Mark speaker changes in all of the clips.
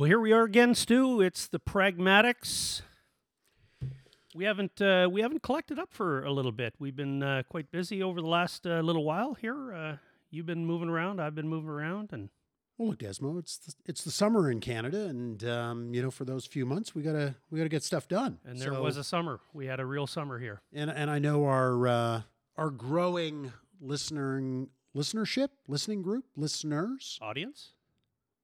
Speaker 1: Well, here we are again, Stu. It's the Pragmatics. We haven't uh, we haven't collected up for a little bit. We've been uh, quite busy over the last uh, little while here. Uh, you've been moving around. I've been moving around, and
Speaker 2: Well, look, Desmo, it's the, it's the summer in Canada, and um, you know, for those few months, we gotta we gotta get stuff done.
Speaker 1: and there
Speaker 2: So-
Speaker 1: was a summer. We had a real summer here.
Speaker 2: and and I know our uh, our growing listener listenership, listening group, listeners.
Speaker 1: Audience.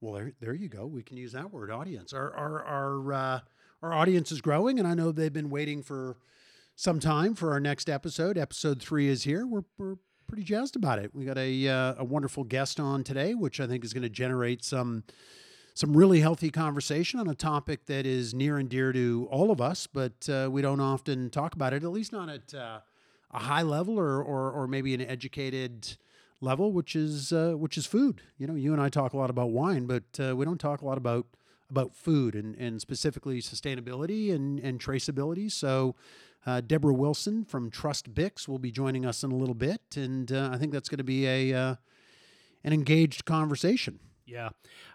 Speaker 2: Well, there, there you go. We can use that word, audience. Our our our uh, our audience is growing, and I know they've been waiting for some time for our next episode. Episode three is here. We're we're pretty jazzed about it. We got a uh, a wonderful guest on today, which I think is going to generate some some really healthy conversation on a topic that is near and dear to all of us, but uh, we don't often talk about it. At least not at uh, a high level or or or maybe an educated level, which is uh, which is food. You know, you and I talk a lot about wine, but uh, we don't talk a lot about about food and and specifically sustainability and and traceability. So. Uh, Deborah Wilson from Trust Bix will be joining us in a little bit, and uh, I think that's going to be a uh, an engaged conversation.
Speaker 1: Yeah,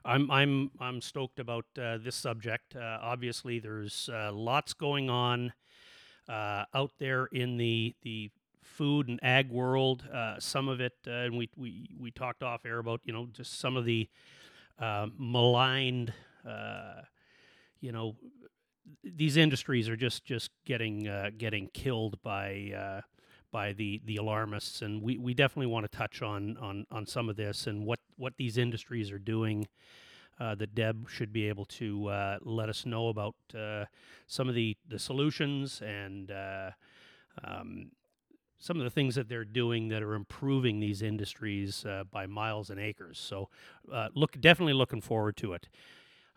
Speaker 1: I'm I'm I'm stoked about uh, this subject. Uh, obviously, there's uh, lots going on out there in the the food and ag world. Uh, some of it, uh, and we we we talked off air about you know just some of the uh, maligned, uh, you know, these industries are just just getting uh, getting killed by. Uh, by the the alarmists, and we, we definitely want to touch on, on on some of this and what what these industries are doing. Uh, that Deb should be able to uh, let us know about uh, some of the the solutions and um, some of the things that they're doing that are improving these industries uh, by miles and acres. So, uh, look, definitely looking forward to it.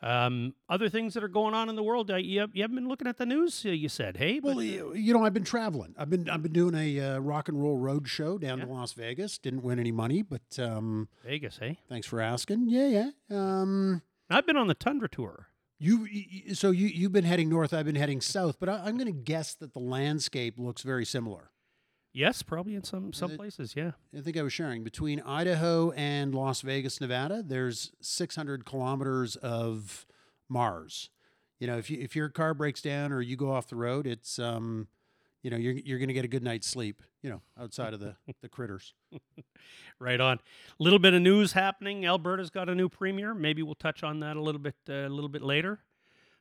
Speaker 1: Um, other things that are going on in the world. Uh, you, you haven't been looking at the news. Uh, you said, hey,
Speaker 2: Well,
Speaker 1: but,
Speaker 2: you you know, I've been traveling. I've been I've been doing a uh, rock and roll road show down
Speaker 1: Yeah.
Speaker 2: to Las Vegas. Didn't win any money, but um,
Speaker 1: Vegas, hey.
Speaker 2: thanks for asking. Yeah, yeah. Um,
Speaker 1: I've been on the Tundra tour.
Speaker 2: you y- y- so you you've been heading north. I've been heading south, but I, I'm going to guess that the landscape looks very similar.
Speaker 1: Yes, probably in some some
Speaker 2: it-
Speaker 1: places. Yeah.
Speaker 2: I think I was sharing between Idaho and Las Vegas, Nevada. There's 600 kilometers of Mars. You know, if you if your car breaks down or you go off the road, it's um, you know, you're you're going to get a good night's sleep. You know, outside of the the critters.
Speaker 1: Right on. A little bit of news happening. Alberta's got a new premier. Maybe we'll touch on that a little bit uh, a little bit later.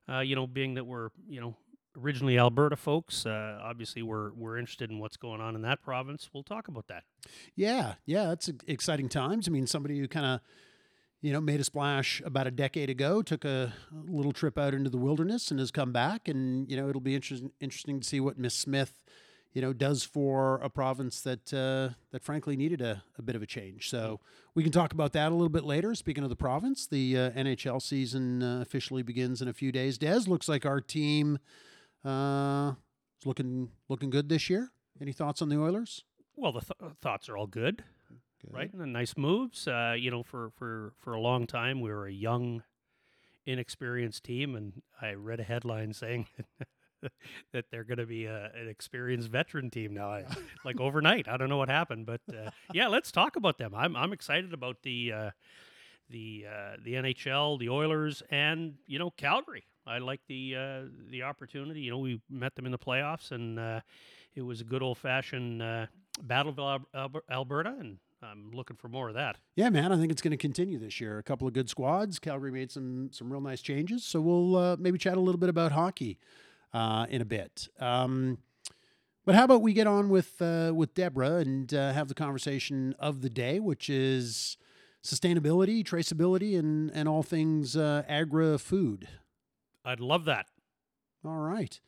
Speaker 1: Uh, you know, being that we're you know originally Alberta folks, uh, obviously we're we're interested in what's going on in that province. We'll talk about that.
Speaker 2: Yeah, yeah, it's exciting times. I mean, somebody who kind of, you know, made a splash about a decade ago, took a little trip out into the wilderness and has come back. And, you know, it'll be interesting interesting to see what Miss Smith, you know, does for a province that, uh, that frankly needed a, a bit of a change. So we can talk about that a little bit later. Speaking of the province, the uh, NHL season uh, officially begins in a few days. Des, looks like our team uh, is looking, looking good this year. Any thoughts on the Oilers?
Speaker 1: Well, the th- thoughts are all good,
Speaker 2: Good.
Speaker 1: right? And the nice moves. Uh, you know, for for for a long time we were a young, inexperienced team, and I read a headline saying. that they're going to be a, an experienced veteran team now, I, like overnight. I don't know what happened, but uh, yeah, let's talk about them. I'm I'm excited about the uh, the uh, the NHL, the Oilers, and you know Calgary. I like the uh, the opportunity. You know, we met them in the playoffs, and uh, it was a good old fashioned uh, battle of Al- Alber- Alberta, and I'm looking for more of that.
Speaker 2: Yeah, man, I think it's going to continue this year. A couple of good squads. Calgary made some some real nice changes, so we'll uh, maybe chat a little bit about hockey uh, in a bit. Um, but how about we get on with uh, with Deborah and have the conversation of the day, which is sustainability, traceability, and and all things agri food.
Speaker 1: I'd love that.
Speaker 2: All right.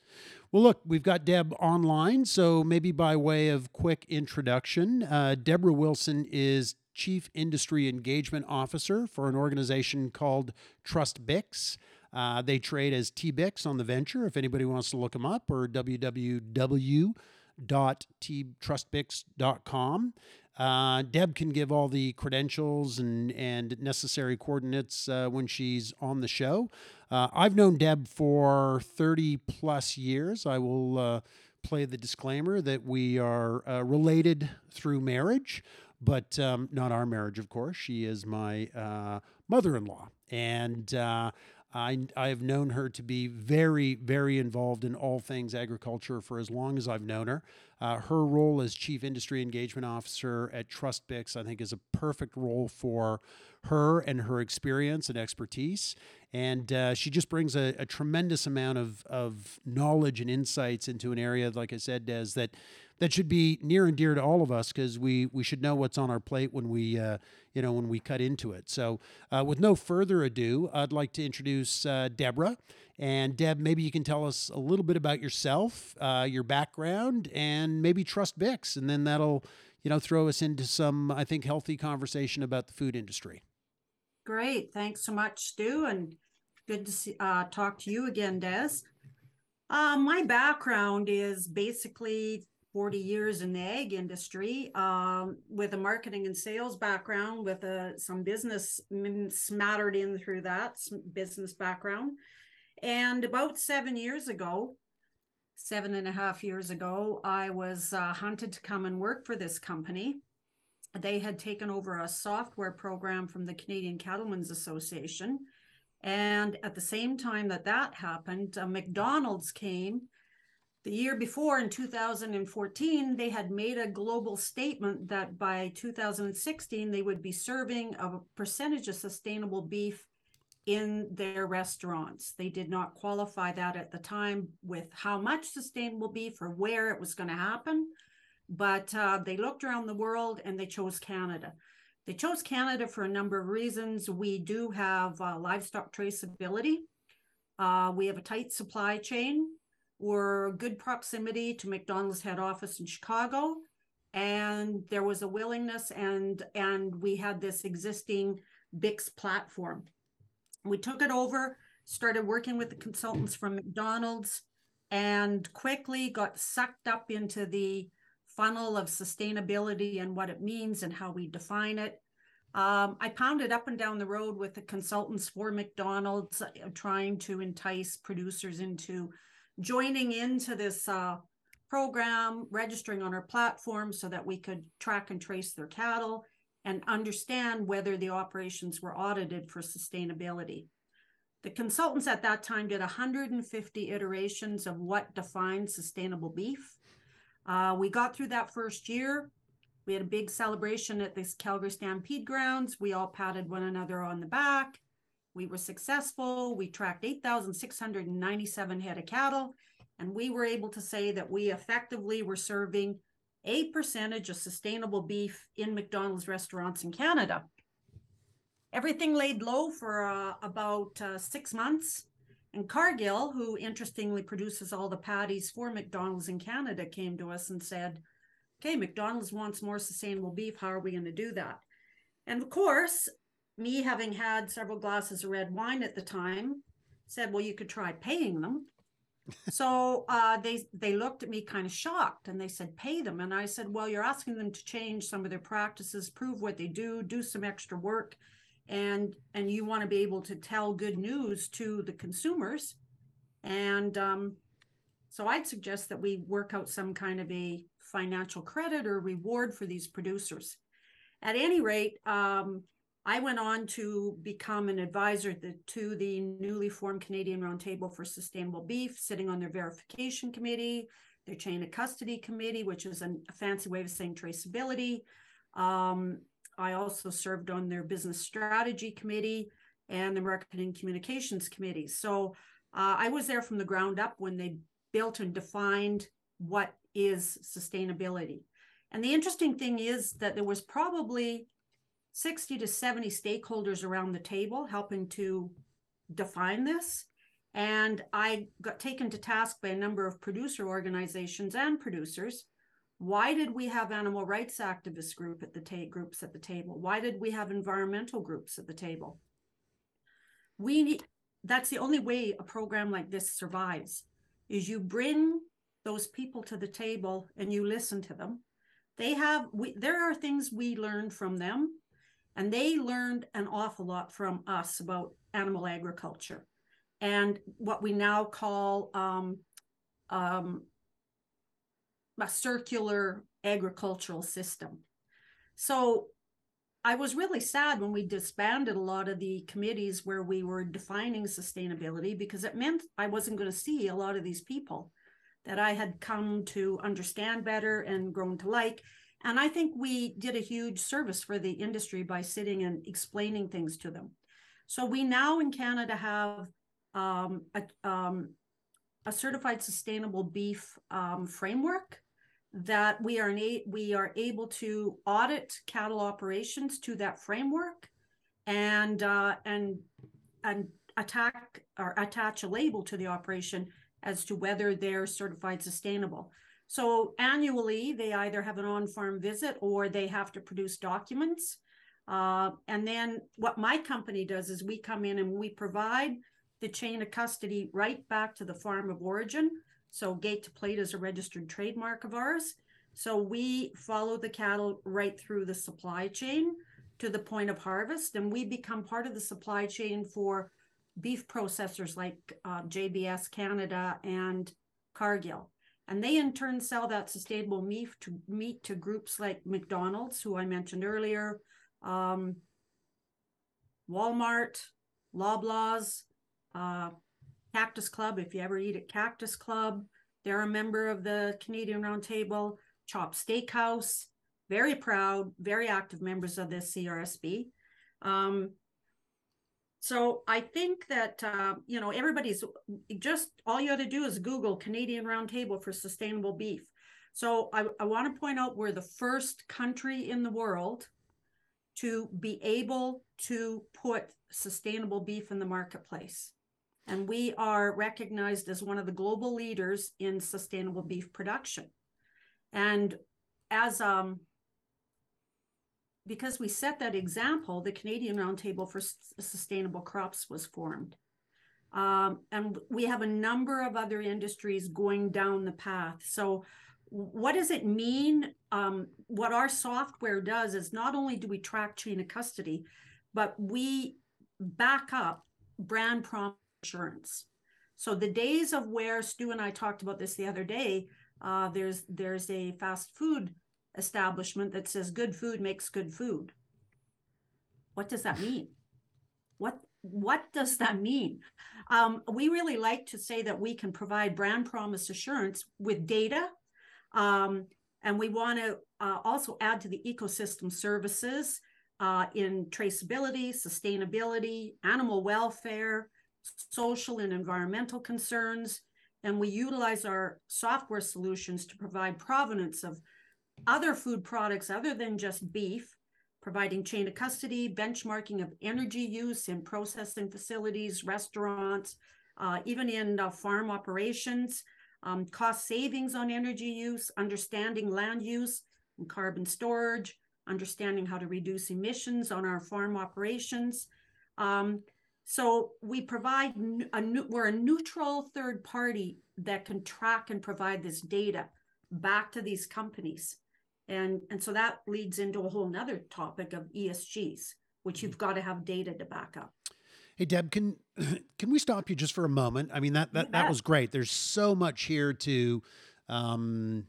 Speaker 2: Well, look, we've got Deb online, so maybe by way of quick introduction, uh, Deborah Wilson is Chief Industry Engagement Officer for an organization called Trust Bix. Uh, they trade as TBix on the venture. If anybody wants to look them up, or www.trustbix.com. Uh, Deb can give all the credentials and, and necessary coordinates uh, when she's on the show. Uh, I've known Deb for 30 plus years. I will uh, play the disclaimer that we are uh, related through marriage, but um, not our marriage, of course. She is my uh, mother in law. And uh, I, have known her to be very, very involved in all things agriculture for as long as I've known her. Uh, her role as Chief Industry Engagement Officer at TrustBix, I think, is a perfect role for her and her experience and expertise. And uh, she just brings a, a, tremendous amount of, of knowledge and insights into an area, like I said, Des, that that should be near and dear to all of us because we we should know what's on our plate when we uh, you know when we cut into it. So, uh, with no further ado, I'd like to introduce uh, Deborah. And Deb, maybe you can tell us a little bit about yourself, uh, your background, and maybe trust bix and then that'll you know throw us into some I think healthy conversation about the food industry.
Speaker 3: Great, thanks so much, Stu, and good to see, uh, talk to you again, Des. Uh, my background is basically 40 years in the ag industry um, with a marketing and sales background with a, some business smattered in through that business background. And about seven years ago, seven and a half years ago, I was uh, hunted to come and work for this company. They had taken over a software program from the Canadian Cattlemen's Association. And at the same time that that happened, uh, McDonald's came the year before, in 2014, they had made a global statement that by 2016, they would be serving a percentage of sustainable beef in their restaurants. They did not qualify that at the time with how much sustainable beef or where it was going to happen, but uh, they looked around the world and they chose Canada. They chose Canada for a number of reasons. We do have uh, livestock traceability. Uh, we have a tight supply chain We're good proximity to McDonald's head office in Chicago. And there was a willingness and and we had this existing BIX platform. We took it over, started working with the consultants from McDonald's, and quickly got sucked up into the funnel of sustainability and what it means and how we define it. Um, I pounded up and down the road with the consultants for McDonald's, uh, trying to entice producers into joining into this uh, program, registering on our platform so that we could track and trace their cattle and understand whether the operations were audited for sustainability. The consultants at that time did 150 iterations of what defines sustainable beef. Uh, we got through that first year. We had a big celebration at this Calgary Stampede grounds. We all patted one another on the back. We were successful. We tracked 8,697 head of cattle, and we were able to say that we effectively were serving a percentage of sustainable beef in McDonald's restaurants in Canada. Everything laid low for uh, about uh, six months. And Cargill, who interestingly produces all the patties for McDonald's in Canada, came to us and said, Okay, McDonald's wants more sustainable beef. How are we going to do that? And of course, me having had several glasses of red wine at the time said well you could try paying them so uh, they they looked at me kind of shocked and they said pay them and i said well you're asking them to change some of their practices prove what they do do some extra work and and you want to be able to tell good news to the consumers and um, so i'd suggest that we work out some kind of a financial credit or reward for these producers at any rate um, I went on to become an advisor to the newly formed Canadian Roundtable for Sustainable Beef, sitting on their verification committee, their chain of custody committee, which is a fancy way of saying traceability. Um, I also served on their business strategy committee and the marketing communications committee. So uh, I was there from the ground up when they built and defined what is sustainability. And the interesting thing is that there was probably 60 to 70 stakeholders around the table helping to define this. And I got taken to task by a number of producer organizations and producers. Why did we have animal rights activist group at the ta- groups at the table? Why did we have environmental groups at the table? We need that's the only way a program like this survives is you bring those people to the table and you listen to them. They have we, there are things we learn from them and they learned an awful lot from us about animal agriculture and what we now call um, um, a circular agricultural system. So I was really sad when we disbanded a lot of the committees where we were defining sustainability because it meant I wasn't going to see a lot of these people that I had come to understand better and grown to like. And I think we did a huge service for the industry by sitting and explaining things to them. So we now in Canada have um, a, um, a, certified sustainable beef um, framework that we are we are able to audit cattle operations to that framework and uh, and and attack or attach a label to the operation as to whether they're certified sustainable. So annually, they either have an on-farm visit or they have to produce documents. Uh, and then what my company does is we come in and we provide the chain of custody right back to the farm of origin. So gate to plate is a registered trademark of ours. So we follow the cattle right through the supply chain to the point of harvest, and we become part of the supply chain for beef processors like uh, JBS Canada and Cargill. And they in turn sell that sustainable meat to meat to groups like McDonald's, who I mentioned earlier, um, Walmart, Loblaws, uh, Cactus Club. If you ever eat at Cactus Club, they're a member of the Canadian Roundtable. Chop Steakhouse, very proud, very active members of the CRSB. Um, so I think that uh, you know everybody's just all you have to do is Google Canadian Roundtable for Sustainable Beef. So I, I want to point out we're the first country in the world to be able to put sustainable beef in the marketplace. And we are recognized as one of the global leaders in sustainable beef production. And as um, because we set that example, the Canadian Roundtable for S- Sustainable Crops was formed. Um, and we have a number of other industries going down the path. So, what does it mean? Um, what our software does is not only do we track chain of custody, but we back up brand promise assurance. So, the days of where Stu and I talked about this the other day, uh, there's there's a fast food establishment that says good food makes good food. What does that mean? What what does that mean? Um, we really like to say that we can provide brand promise assurance with data, um, and we want to uh, also add to the ecosystem services uh, in traceability, sustainability, animal welfare, social and environmental concerns, and we utilize our software solutions to provide provenance of other food products other than just beef, providing chain of custody, benchmarking of energy use in processing facilities, restaurants, uh, even in uh, farm operations, um, cost savings on energy use, understanding land use and carbon storage, understanding how to reduce emissions on our farm operations. Um, so we provide a new, we're a neutral third party that can track and provide this data back to these companies. And, and so that leads into a whole nother topic of ESGs, which you've got to have data to back up.
Speaker 2: Hey Deb, can can we stop you just for a moment? I mean that that, that was great. There's so much here to um,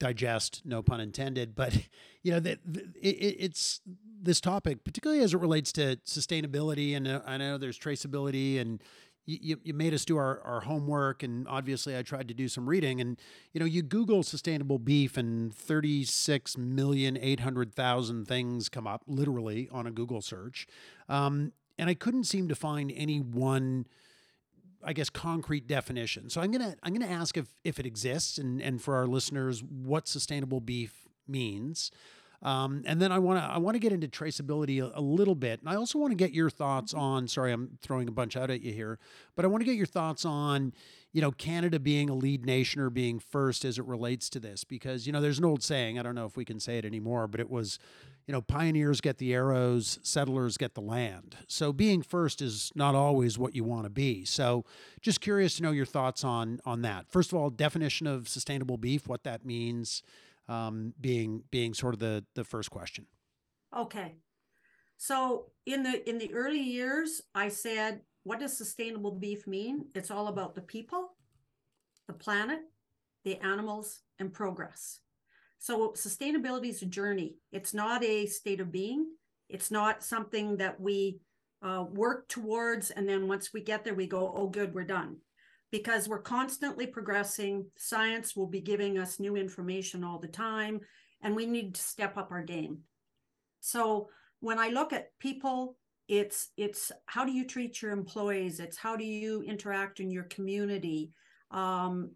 Speaker 2: digest, no pun intended. But you know that it, it's this topic, particularly as it relates to sustainability, and uh, I know there's traceability, and you, you made us do our, our homework, and obviously I tried to do some reading. And you know, you Google sustainable beef, and 36 million 800,000 things come up literally on a Google search, um, and I couldn't seem to find any one I guess concrete definition. So I'm gonna I'm gonna ask if if it exists and and for our listeners what sustainable beef means. Um, and then I want to I want to get into traceability a, a, little bit, and I also want to get your thoughts mm-hmm. on. Sorry, I'm throwing a bunch out at you here, but I want to get your thoughts on, you know, Canada being a lead nation or being first as it relates to this, because you know, there's an old saying. I don't know if we can say it anymore, but it was, you know, pioneers get the arrows, settlers get the land. So being first is not always what you want to be. So just curious to know your thoughts on on that. First of all, definition of sustainable beef, what that means, um, being being sort of the the first question.
Speaker 3: Okay, so in the in the early years, I said, what does sustainable beef mean? It's all about the people, the planet, the animals, and progress. So sustainability is a journey. It's not a state of being. It's not something that we uh, work towards, and then once we get there, we go, oh, good, we're done. Because we're constantly progressing. Science will be giving us new information all the time, and we need to step up our game. So when I look at people, it's it's how do you treat your employees? It's how do you interact in your community? Um,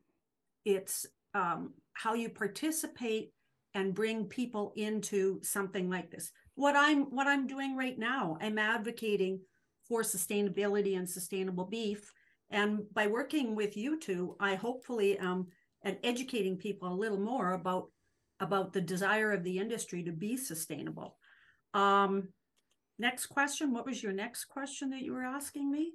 Speaker 3: it's um, how you participate and bring people into something like this. What i'm what i'm doing right now i'm advocating for sustainability and sustainable beef. And by working with you two i hopefully um and educating people a little more about about the desire of the industry to be sustainable. Um next question. What was your next question that you were asking me?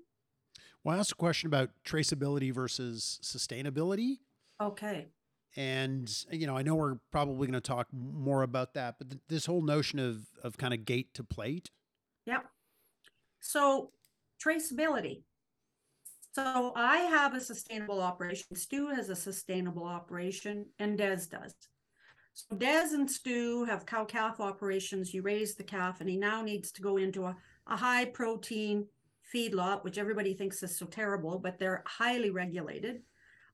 Speaker 2: Well i asked a question about traceability versus sustainability.
Speaker 3: Okay
Speaker 2: and you know i know we're probably going to talk more about that but th- this whole notion of of kind of gate to plate.
Speaker 3: Yep. So traceability. So i have a sustainable operation. Stu has a sustainable operation and des does. So des and stu have cow calf operations. You raise the calf and he now needs to go into a, a high protein feedlot which everybody thinks is so terrible but they're highly regulated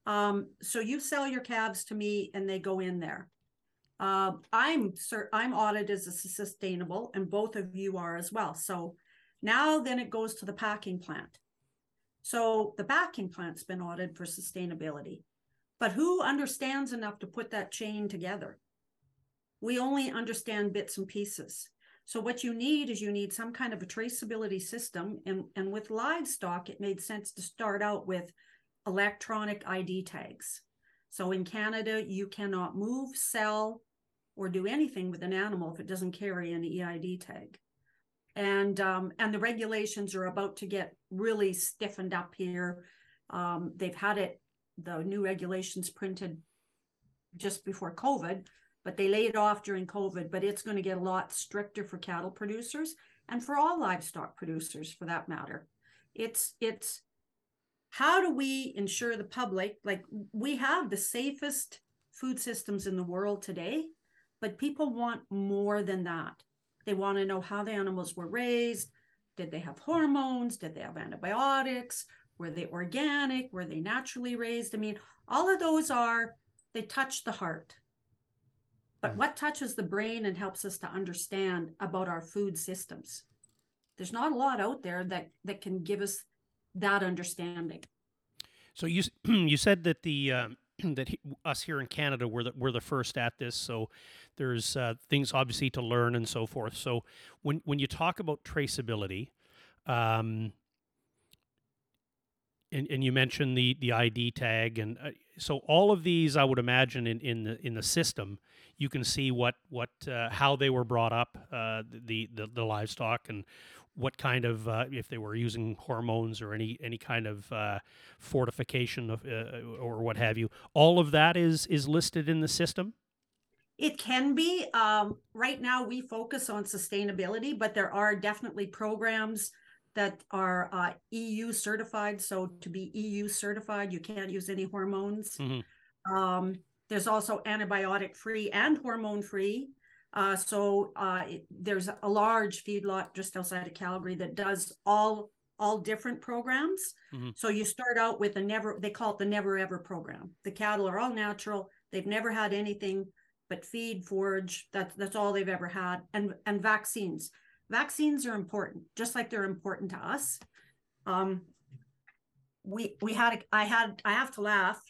Speaker 3: um, so you sell your calves to me and they go in there. Uh, I'm sir, I'm audited as a sustainable, and both of you are as well. So now then it goes to the packing plant. So the packing plant's been audited for sustainability, but who understands enough to put that chain together? We only understand bits and pieces. So what you need is you need some kind of a traceability system, and and with livestock, it made sense to start out with electronic ID tags. So in Canada, you cannot move, sell, or do anything with an animal if it doesn't carry an EID tag. And um, and the regulations are about to get really stiffened up here. Um, they've had it, the new regulations printed just before COVID, but they laid off during COVID. But it's going to get a lot stricter for cattle producers and for all livestock producers, for that matter. It's it's how do we ensure the public like we have the safest food systems in the world today but people want more than that. They want to know how the animals were raised. Did they have hormones? Did they have antibiotics? Were they organic? Were they naturally raised? I mean all of those are they touch the heart. But mm. what touches the brain and helps us to understand about our food systems? There's not a lot out there that that can give us that understanding.
Speaker 1: So you you said that the um, that he, us here in Canada were the, we're the first at this. So there's uh, things obviously to learn and so forth. So when when you talk about traceability, um, and, and you mentioned the the ID tag, and uh, so all of these, I would imagine in, in the in the system, you can see what what uh, how they were brought up, uh, the, the the livestock, and what kind of uh, if they were using hormones or any any kind of uh, fortification of, uh, or what have you. All of that is is listed in the system.
Speaker 3: It can be. Um, right now, we focus on sustainability, but there are definitely programs that are uh, EU certified. So to be EU certified, you can't use any hormones. Mm-hmm. Um, there's also antibiotic free and hormone free. Uh, so uh, it, there's a large feedlot just outside of Calgary that does all all different programs. Mm-hmm. So you start out with a never they call it the never ever program. The cattle are all natural. They've never had anything but feed, forage. That's that's all they've ever had. And and vaccines. Vaccines are important, just like they're important to us. Um, we we had a, I had I have to laugh.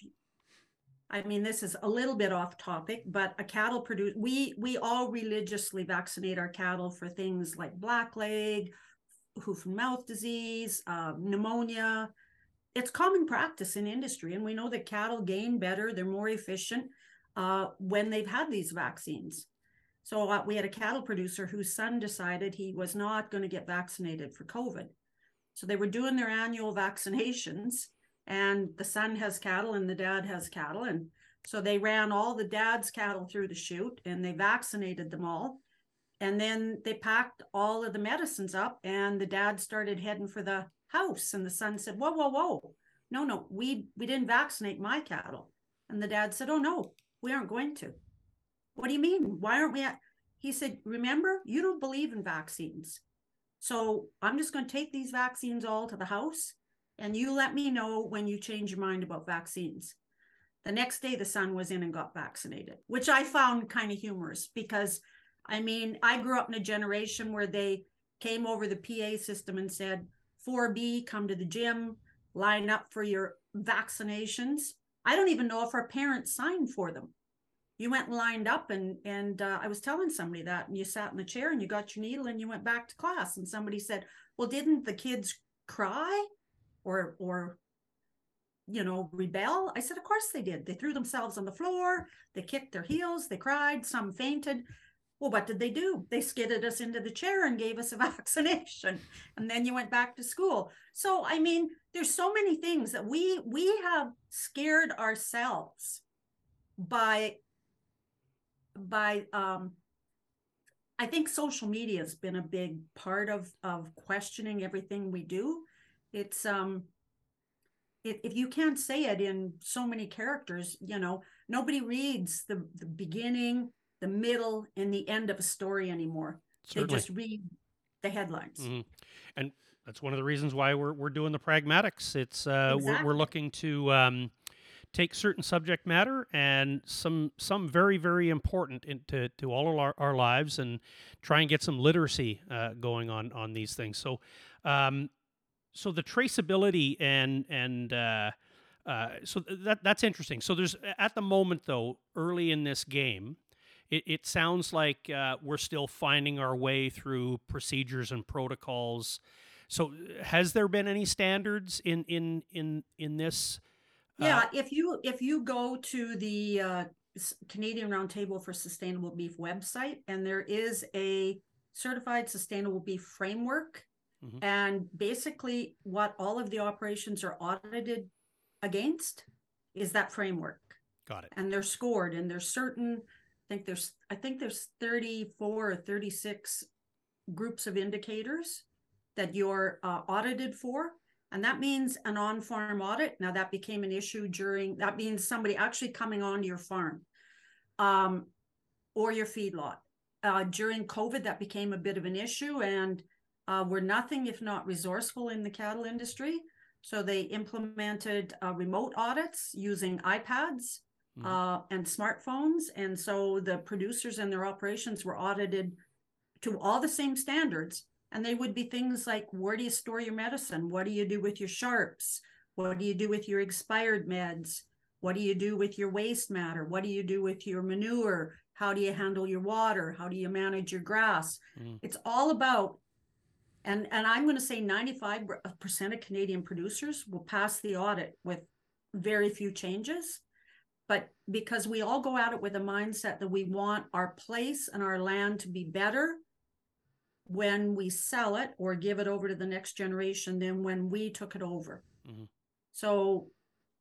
Speaker 3: I mean, this is a little bit off topic, but a cattle produce we we all religiously vaccinate our cattle for things like blackleg, hoof and mouth disease, uh, pneumonia. It's common practice in industry, and we know that cattle gain better; they're more efficient uh, when they've had these vaccines. So uh, we had a cattle producer whose son decided he was not going to get vaccinated for COVID. So they were doing their annual vaccinations and the son has cattle and the dad has cattle and so they ran all the dad's cattle through the chute and they vaccinated them all and then they packed all of the medicines up and the dad started heading for the house and the son said whoa whoa whoa no no we we didn't vaccinate my cattle and the dad said oh no we aren't going to what do you mean why aren't we at? he said, Remember, you don't believe in vaccines. So I'm just going to take these vaccines all to the house and you let me know when you change your mind about vaccines. The next day, the son was in and got vaccinated, which I found kind of humorous because I mean, I grew up in a generation where they came over the PA system and said, 4B, come to the gym, line up for your vaccinations. I don't even know if our parents signed for them. You went and lined up, and and uh, I was telling somebody that, and you sat in the chair and you got your needle and you went back to class. And somebody said, "Well, didn't the kids cry, or or you know rebel?" I said, "Of course they did. They threw themselves on the floor, they kicked their heels, they cried, some fainted." Well, what did they do? They skidded us into the chair and gave us a vaccination. And then you went back to school. So, I mean, there's so many things that we we have scared ourselves by by um I think social media has been a big part of of questioning everything we do. It's um if, if you can't say it in so many characters, you know, nobody reads the the beginning, the middle and the end of a story anymore.
Speaker 1: Certainly.
Speaker 3: They just read the headlines.
Speaker 1: Mhm. And that's one of the reasons why we're we're doing the pragmatics. It's uh, we're, we're looking to um, take certain subject matter and some some very very important into to all of our, our lives and try and get some literacy uh, going on on these things. So, um, so the traceability and and uh, uh, so that that's interesting. So there's at the moment though early in this game. It, it sounds like uh, we're still finding our way through procedures and protocols. So, uh, has there been any standards in in in in this? uh,
Speaker 3: Yeah, if you if you go to the uh, Canadian Roundtable for Sustainable Beef website, and there is a certified sustainable beef framework,
Speaker 1: Mhm.
Speaker 3: and basically what all of the operations are audited against is that framework.
Speaker 1: got it.
Speaker 3: and they're scored and there's certain i think there's i think there's 34 or 36 groups of indicators that you're uh, audited for and that means an on-farm audit now that became an issue during that means somebody actually coming onto your farm um, or your feedlot uh, during covid that became a bit of an issue and uh, we're nothing if not resourceful in the cattle industry so they implemented uh, remote audits using ipads
Speaker 1: Mhm.
Speaker 3: uh, and smartphones. And so the producers and their operations were audited to all the same standards. And they would be things like where do you store your medicine? What do you do with your sharps? What do you do with your expired meds? What do you do with your waste matter? What do you do with your manure? How do you handle your water? How do you manage your grass?
Speaker 1: Mm.
Speaker 3: It's all about and and I'm going to say 95% of Canadian producers will pass the audit with very few changes. But because we all go at it with a mindset that we want our place and our land to be better when we sell it or give it over to the next generation than when we took it over.
Speaker 1: Mhm.
Speaker 3: So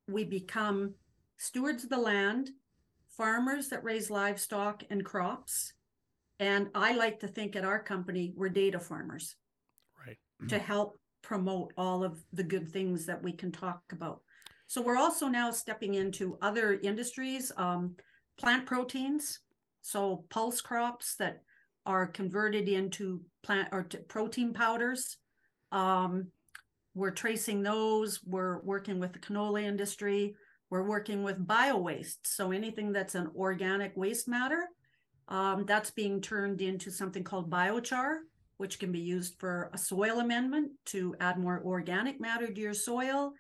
Speaker 3: we become stewards of the land, farmers that raise livestock and crops. And I like to think at our company, we're data farmers. To help promote all of the good things that we can talk about. So we're also now stepping into other industries, um, plant proteins, so pulse crops that are converted into plant or to protein powders. Um, we're tracing those. We're working with the canola industry. We're working with bio waste. So anything that's an organic waste matter, um, that's being turned into something called biochar, which can be used for a soil amendment to add more organic matter to your soil.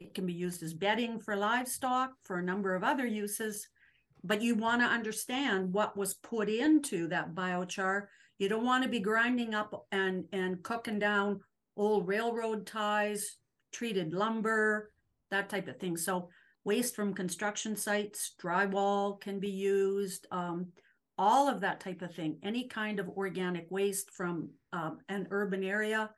Speaker 3: It can be used as bedding for livestock, for a number of other uses. But you want to understand what was put into that biochar. You don't want to be grinding up and, and cooking down old railroad ties, treated lumber, that type of thing. So waste from construction sites, drywall can be used, um, all of that type of thing. Any kind of organic waste from um, an urban area.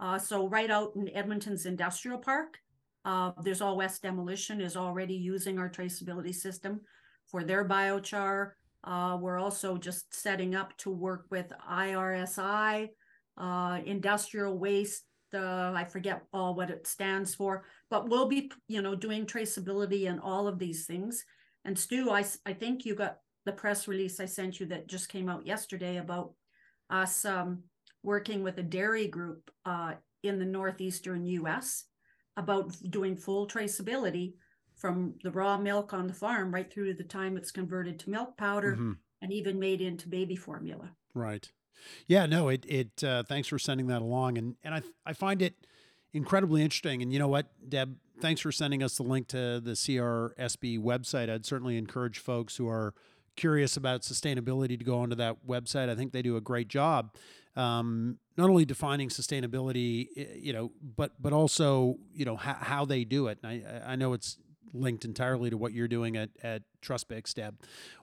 Speaker 3: Uh, so right out in Edmonton's industrial park, uh, there's All West Demolition is already using our traceability system for their biochar. Uh, we're also just setting up to work with IRSI, uh, industrial waste. Uh, I forget all what it stands for, but we'll be, you know, doing traceability and all of these things. And Stu, I, I think you got the press release I sent you that just came out yesterday about us um, working with a dairy group uh, in the northeastern U.S. about doing full traceability from the raw milk on the farm right through to the time it's converted to milk powder
Speaker 2: Mhm.
Speaker 3: and even made into baby formula.
Speaker 2: Right. Yeah, no, it it uh, thanks for sending that along and and I I find it incredibly interesting and you know what, Deb, thanks for sending us the link to the CRSB website. I'd certainly encourage folks who are curious about sustainability to go onto that website. I think they do a great job. Um, not only defining sustainability, you know, but but also you know how, how they do it. And I I know it's linked entirely to what you're doing at at Trustbix, Deb.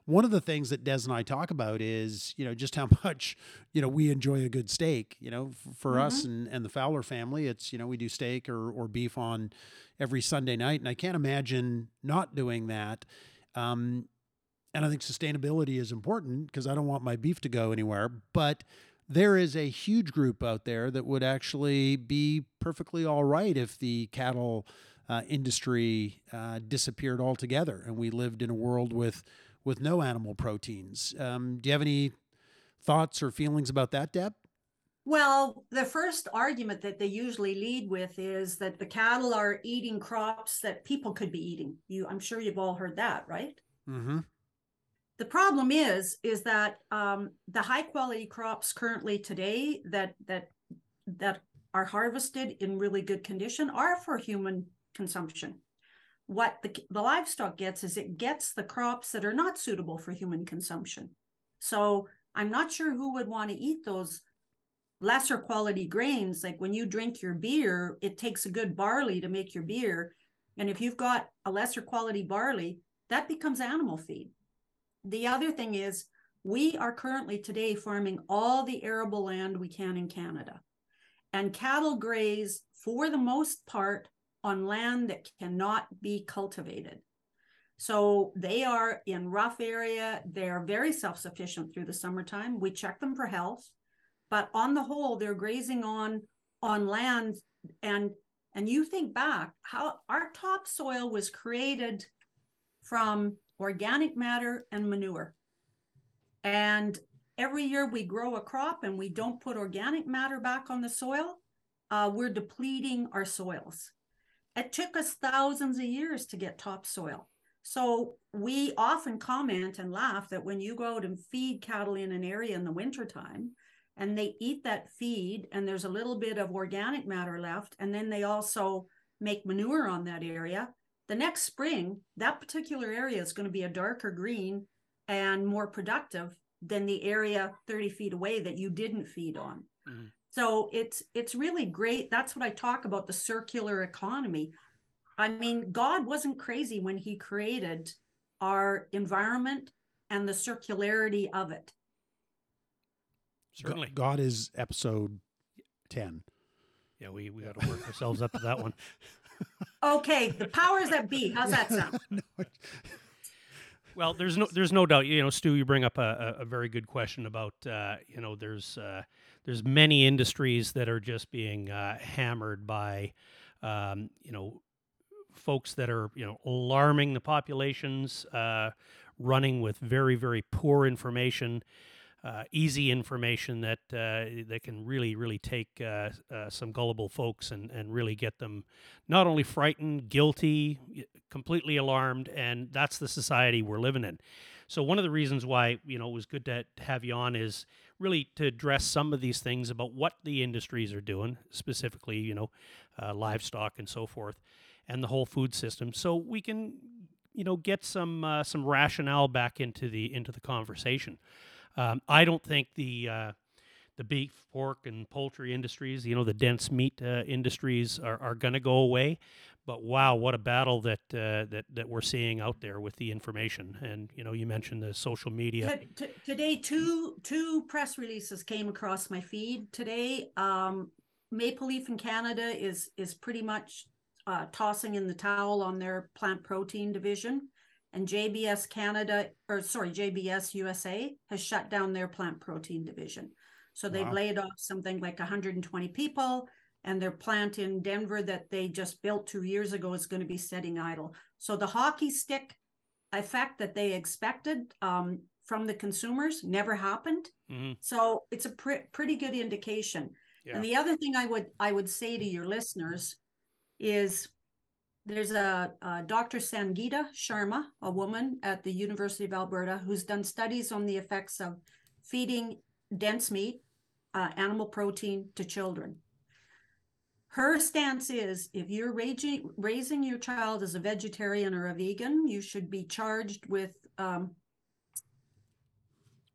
Speaker 2: One of the things that Des and I talk about is you know just how much you know we enjoy a good steak. You know, f- for us and and the Fowler family, it's you know we do steak or or beef on every Sunday night, and I can't imagine not doing that. Um, and I think sustainability is important because I don't want my beef to go anywhere. But there is a huge group out there that would actually be perfectly all right if the cattle uh, industry uh, disappeared altogether and we lived in a world with with no animal proteins. Um, do you have any thoughts or feelings about that, Deb?
Speaker 3: Well, the first argument that they usually lead with is that the cattle are eating crops that people could be eating. You, I'm sure you've all heard that, right?
Speaker 2: Mm-hmm.
Speaker 3: The problem is, is that um, the high quality crops currently today that that that are harvested in really good condition are for human consumption. What the, the livestock gets is it gets the crops that are not suitable for human consumption. So I'm not sure who would want to eat those lesser quality grains. Like when you drink your beer, it takes a good barley to make your beer. And if you've got a lesser quality barley, that becomes animal feed. The other thing is, we are currently today farming all the arable land we can in Canada. And cattle graze, for the most part, on land that cannot be cultivated. So they are in rough area. They're very self-sufficient through the summertime. We check them for health, but on the whole, they're grazing on on land. And and you think back how our topsoil was created from organic matter and manure. And every year we grow a crop and we don't put organic matter back on the soil, uh, we're depleting our soils. It took us thousands of years to get topsoil. So we often comment and laugh that when you go out and feed cattle in an area in the wintertime and they eat that feed and there's a little bit of organic matter left, and then they also make manure on that area, the next spring, that particular area is going to be a darker green and more productive than the area 30 feet away that you didn't feed on.
Speaker 1: Mhm.
Speaker 3: So it's it's really great. That's what I talk about the circular economy. I mean, God wasn't crazy when he created our environment and the circularity of it.
Speaker 1: Certainly.
Speaker 2: God is episode ten.
Speaker 1: Yeah, we, we got to work ourselves up to that one.
Speaker 3: Okay, the powers that be. How's that sound?
Speaker 2: No,
Speaker 1: Well, there's no there's no doubt. You know, Stu, you bring up a, a, a very good question about uh, you know there's uh, there's many industries that are just being uh, hammered by um, you know folks that are you know alarming the populations, uh, running with very very poor information. Uh, easy information that uh, that can really really take uh, uh, some gullible folks and, and really get them not only frightened, guilty, completely alarmed, and that's the society we're living in. So one of the reasons why you know it was good to have you on is really to address some of these things about what the industries are doing, specifically you know uh, livestock and so forth, and the whole food system, so we can you know get some some rationale back into the into the conversation. Um, I don't think the uh, the beef, pork, and poultry industries, you know, the dense meat uh, industries are, are going to go away. But wow, what a battle that uh, that that we're seeing out there with the information. And you know, you mentioned the social media.
Speaker 3: T- t- today, two two press releases came across my feed today. Um, Maple Leaf in Canada is is pretty much uh, tossing in the towel on their plant protein division, and JBS Canada, or sorry, JBS USA has shut down their plant protein division. So they've
Speaker 2: Wow.
Speaker 3: laid off something like 120 people, and their plant in Denver that they just built two years ago is going to be setting idle. So the hockey stick effect that they expected um, from the consumers never happened.
Speaker 1: hmm
Speaker 3: So it's a pre- pretty good indication.
Speaker 1: Yeah.
Speaker 3: And the other thing I would I would say to your listeners is there's a, a Dr. Sangita Sharma, a woman at the University of Alberta, who's done studies on the effects of feeding dense meat, uh, animal protein to children. Her stance is if you're raising, raising your child as a vegetarian or a vegan, you should be charged with um,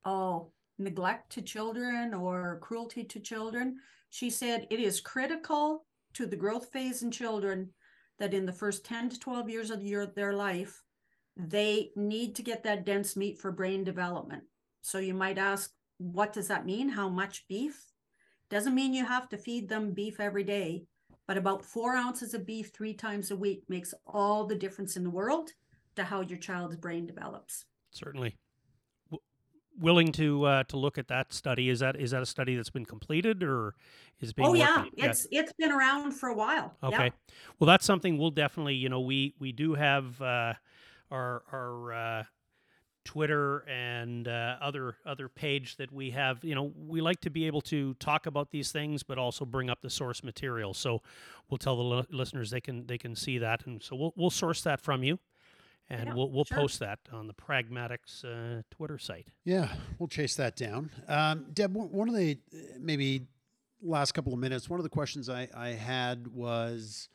Speaker 3: oh, neglect to children or cruelty to children. She said it is critical to the growth phase in children that in the first 10 to 12 years of your, their life, they need to get that dense meat for brain development. So you might ask, what does that mean? How much beef? Doesn't mean you have to feed them beef every day, but about four ounces of beef three times a week makes all the difference in the world to how your child's brain develops.
Speaker 1: Certainly. Willing to uh, to look at that study is that is that a study that's been completed or is being
Speaker 3: Oh yeah,
Speaker 1: on?
Speaker 3: it's it's been around for a while. Yeah.
Speaker 1: Okay. Well, that's something we'll definitely, you know, we we do have uh, our our uh, Twitter and uh, other other page that we have. You know, we like to be able to talk about these things, but also bring up the source material. So we'll tell the li- listeners they can they can see that, and so we'll we'll source that from you, and
Speaker 3: Yeah,
Speaker 1: we'll we'll
Speaker 3: sure.
Speaker 1: post that on the Pragmatics uh, Twitter site.
Speaker 2: Yeah, we'll chase that down. Um, Deb, one one of the uh, maybe last couple of minutes, one of the questions I, I had was,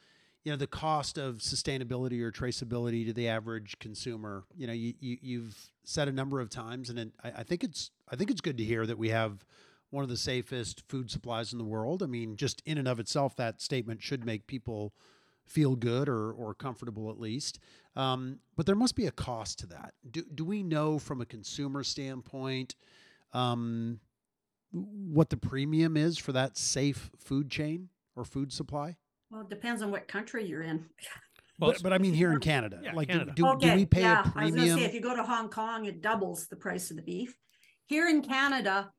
Speaker 2: you know, the cost of sustainability or traceability to the average consumer. You know, you, you you've said a number of times, and it, I, I think it's I think it's good to hear that we have one of the safest food supplies in the world. I mean, just in and of itself, that statement should make people feel good or or comfortable at least. Um, but there must be a cost to that. Do do we know from a consumer standpoint um, what the premium is for that safe food chain or food supply?
Speaker 3: Well, it depends on what country you're in.
Speaker 1: Well,
Speaker 2: but, but I mean here in Canada,
Speaker 1: Yeah,
Speaker 2: like
Speaker 1: Canada.
Speaker 2: Do, do, do we pay
Speaker 3: yeah.
Speaker 2: a
Speaker 3: I was gonna say if you go to Hong Kong, it doubles the price of the beef. Here in Canada,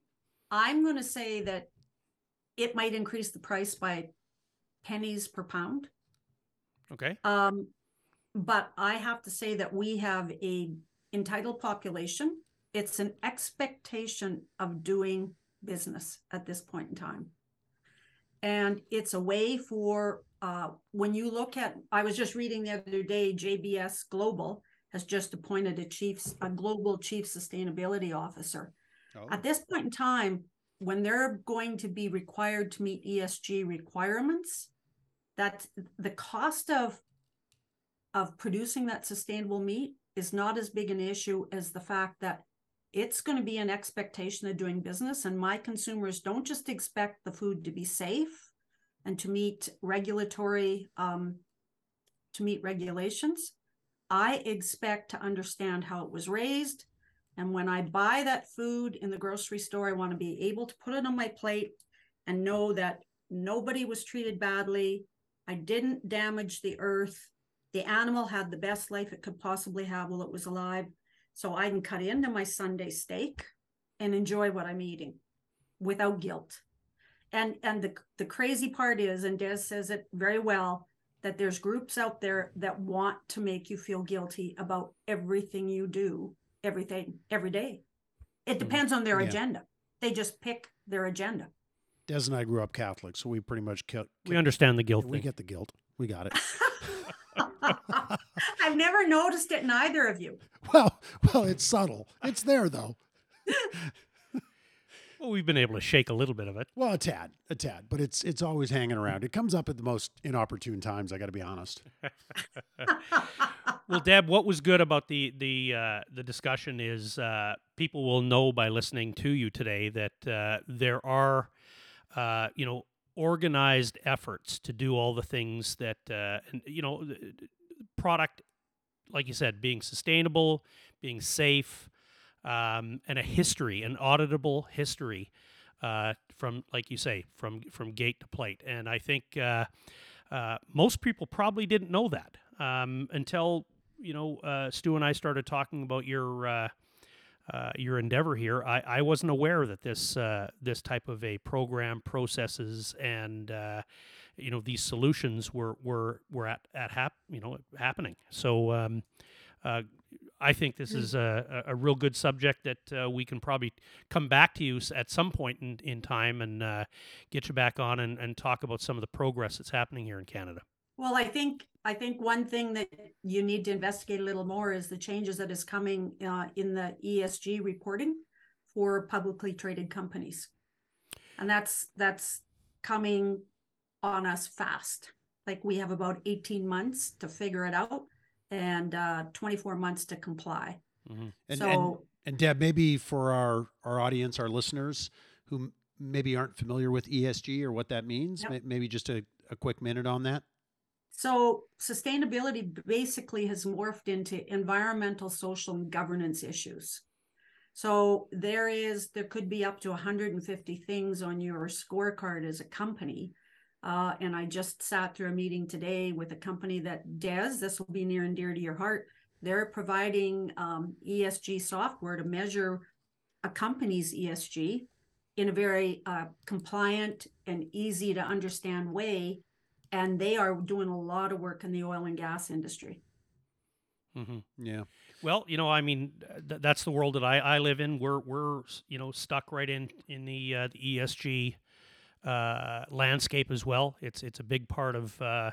Speaker 3: I'm gonna say that it might increase the price by pennies per pound.
Speaker 1: okay.
Speaker 3: Um, but I have to say that we have a entitled population. It's an expectation of doing business at this point in time. And it's a way for uh, when you look at, I was just reading the other day, JBS Global has just appointed a chief, a global chief sustainability officer.
Speaker 2: Oh,
Speaker 3: At this point in time, when they're going to be required to meet ESG requirements, that the cost of of producing that sustainable meat is not as big an issue as the fact that it's going to be an expectation of doing business and my consumers don't just expect the food to be safe and to meet regulatory um, to meet regulations i expect to understand how it was raised and when I buy that food in the grocery store, I want to be able to put it on my plate and know that nobody was treated badly. I didn't damage the earth. The animal had the best life it could possibly have while it was alive. So I can cut into my Sunday steak and enjoy what I'm eating without guilt. And and the the crazy part is, and Des says it very well, that there's groups out there that want to make you feel guilty about everything you do everything every day. It hmm. depends on their
Speaker 2: Yeah.
Speaker 3: agenda. They just pick their agenda.
Speaker 2: Des and I grew up Catholic, so we pretty much ki-
Speaker 1: We understand the guilt
Speaker 2: we
Speaker 1: thing.
Speaker 2: get the guilt. We got it.
Speaker 3: I've never noticed it in either of you.
Speaker 2: well, well, it's subtle. It's there though.
Speaker 1: Well, we've been able to shake a little bit of it.
Speaker 2: Well, a tad, a tad, but it's it's always hanging around. It comes up at the most inopportune times. I got to be honest.
Speaker 1: Well, Deb, what was good about the the uh, the discussion is uh, people will know by listening to you today that uh, there are, uh, you know, organized efforts to do all the things that uh, and, you know, the- the product, like you said, being sustainable, being safe, um, and a history, an auditable history uh, from, like you say, from from gate to plate. And I think uh, uh, most people probably didn't know that um, until you know uh, Stu and I started talking about your. Uh, uh, your endeavor here, I, I wasn't aware that this this type of a program processes and you know these solutions were were were at at hap- you know happening. So um, uh, I think this
Speaker 3: Mm.
Speaker 1: is a, a a real good subject that uh, we can probably come back to you at some point in, in time and uh, get you back on and, and talk about some of the progress that's happening here in Canada.
Speaker 3: Well, I think, I think one thing that you need to investigate a little more is the changes that is coming uh, in the ESG reporting for publicly traded companies. And that's, that's coming on us fast. Like we have about eighteen months to figure it out and uh, twenty-four months to comply.
Speaker 2: And, and
Speaker 3: So,
Speaker 2: and Deb, maybe for our our audience, our listeners who maybe aren't familiar with ESG or what that means,
Speaker 3: Yep.
Speaker 2: maybe just a, a quick minute on that.
Speaker 3: so sustainability basically has morphed into environmental, social, and governance issues. So there is, there could be up to 150 things on your scorecard as a company. Uh, and I just sat through a meeting today with a company that Des, this will be near and dear to your heart. They're providing um, ESG software to measure a company's ESG in a very uh, compliant and easy to understand way. And they are doing a lot of work in the oil and gas industry.
Speaker 1: hmm
Speaker 2: Yeah.
Speaker 1: Well, you know, I mean, th- that's the world that I, I live in. We're we're you know stuck right in in the uh, the ESG uh, landscape as well. It's it's a big part of uh,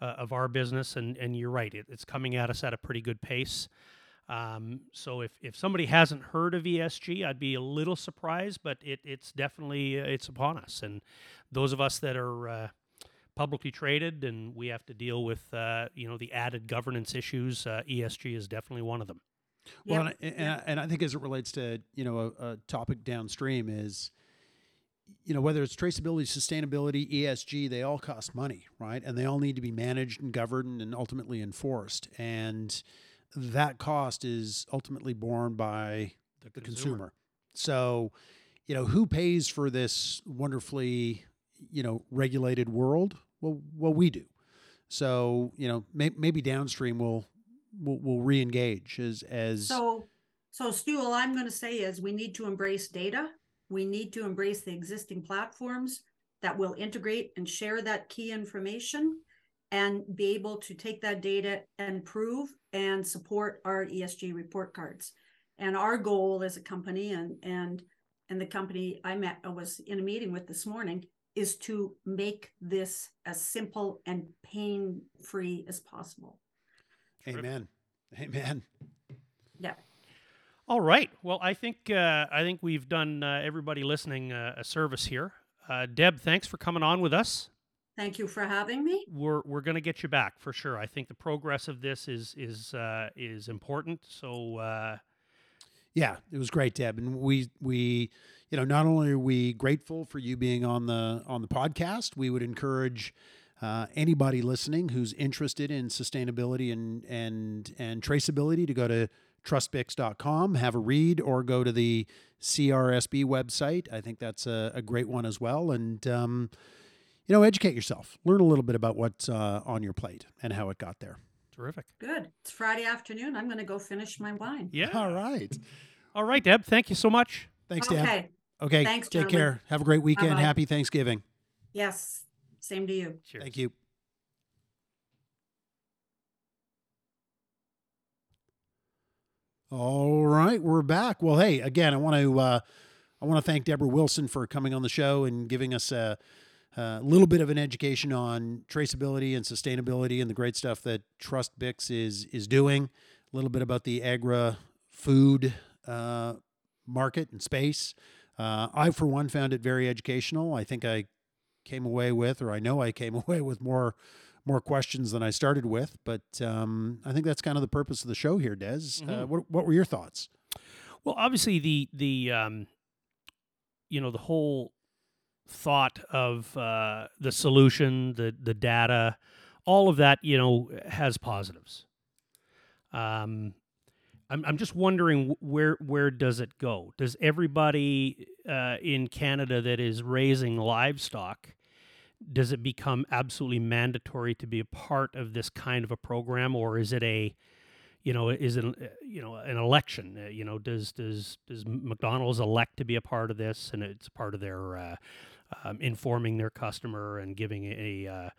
Speaker 1: uh, of our business, and and you're right. It, it's coming at us at a pretty good pace. Um, so if, if somebody hasn't heard of ESG, I'd be a little surprised, but it, it's definitely uh, it's upon us, and those of us that are uh, publicly traded and we have to deal with uh, you know the added governance issues. Uh, ESG is definitely one of them.
Speaker 2: Well,
Speaker 3: Yep.
Speaker 2: and, and, I- and I think as it relates to you know a, a topic downstream is, you know, whether it's traceability, sustainability, ESG, they all cost money, right? And they all need to be managed and governed and ultimately enforced. And that cost is ultimately borne by the consumer. So, you know, who pays for this wonderfully, you know, regulated world? Well, well, we do. So, you know, may, maybe downstream will will will re-engage as as
Speaker 3: So, so Stu, all I'm going to say is we need to embrace data. We need to embrace the existing platforms that will integrate and share that key information and be able to take that data and prove and support our ESG report cards. And our goal as a company and and and the company I met I was in a meeting with this morning is to make this as simple and pain-free as possible.
Speaker 2: amen. Amen.
Speaker 3: Yeah.
Speaker 1: All right. Well, I think uh, I think we've done uh, everybody listening uh, a service here. Uh, Deb, thanks for coming on with us.
Speaker 3: Thank you for having me.
Speaker 1: We're we're going to get you back for sure. I think the progress of this is is uh, is important. So uh,
Speaker 2: Yeah, it was great, Deb, and we we you know not only are we grateful for you being on the on the podcast, we would encourage uh, anybody listening who's interested in sustainability and and and traceability to go to trustbix.com, have a read, or go to the CRSB website. I think that's a, a great one as well, and um, you know educate yourself, learn a little bit about what's uh, on your plate and how it got there.
Speaker 1: terrific.
Speaker 3: Good. It's Friday afternoon. I'm going to go finish my wine.
Speaker 1: Yeah.
Speaker 2: All right,
Speaker 1: All right, Deb. Thank you so much.
Speaker 2: thanks, Deb.
Speaker 3: Okay.
Speaker 2: Okay,
Speaker 3: Thanks,
Speaker 2: take
Speaker 3: gentlemen.
Speaker 2: care. Have a great weekend.
Speaker 3: Bye-bye.
Speaker 2: Happy Thanksgiving.
Speaker 3: Yes. Same to you.
Speaker 1: Cheers.
Speaker 2: Thank you. All right, we're back. Well, hey, again, I want to uh, I want to thank Deborah Wilson for coming on the show and giving us a, a little bit of an education on traceability and sustainability and the great stuff that Trust Bix is is doing. A little bit about the agri food uh, market and space. Uh, I, for one, found it very educational. I think I came away with, or I know I came away with more more questions than I started with. But um, I think that's kind of the purpose of the show here, Des. Uh,
Speaker 1: Mhm.
Speaker 2: what what were your thoughts?
Speaker 1: Well, obviously the the um, you know the whole thought of uh, the solution, the the data, all of that you know has positives. Um, I'm I'm just wondering where where does it go? Does everybody uh, in Canada that is raising livestock does it become absolutely mandatory to be a part of this kind of a program, or is it a you know, is it uh, you know an election? Uh, you know, does does does McDonald's elect to be a part of this, and it's part of their uh, um, informing their customer and giving a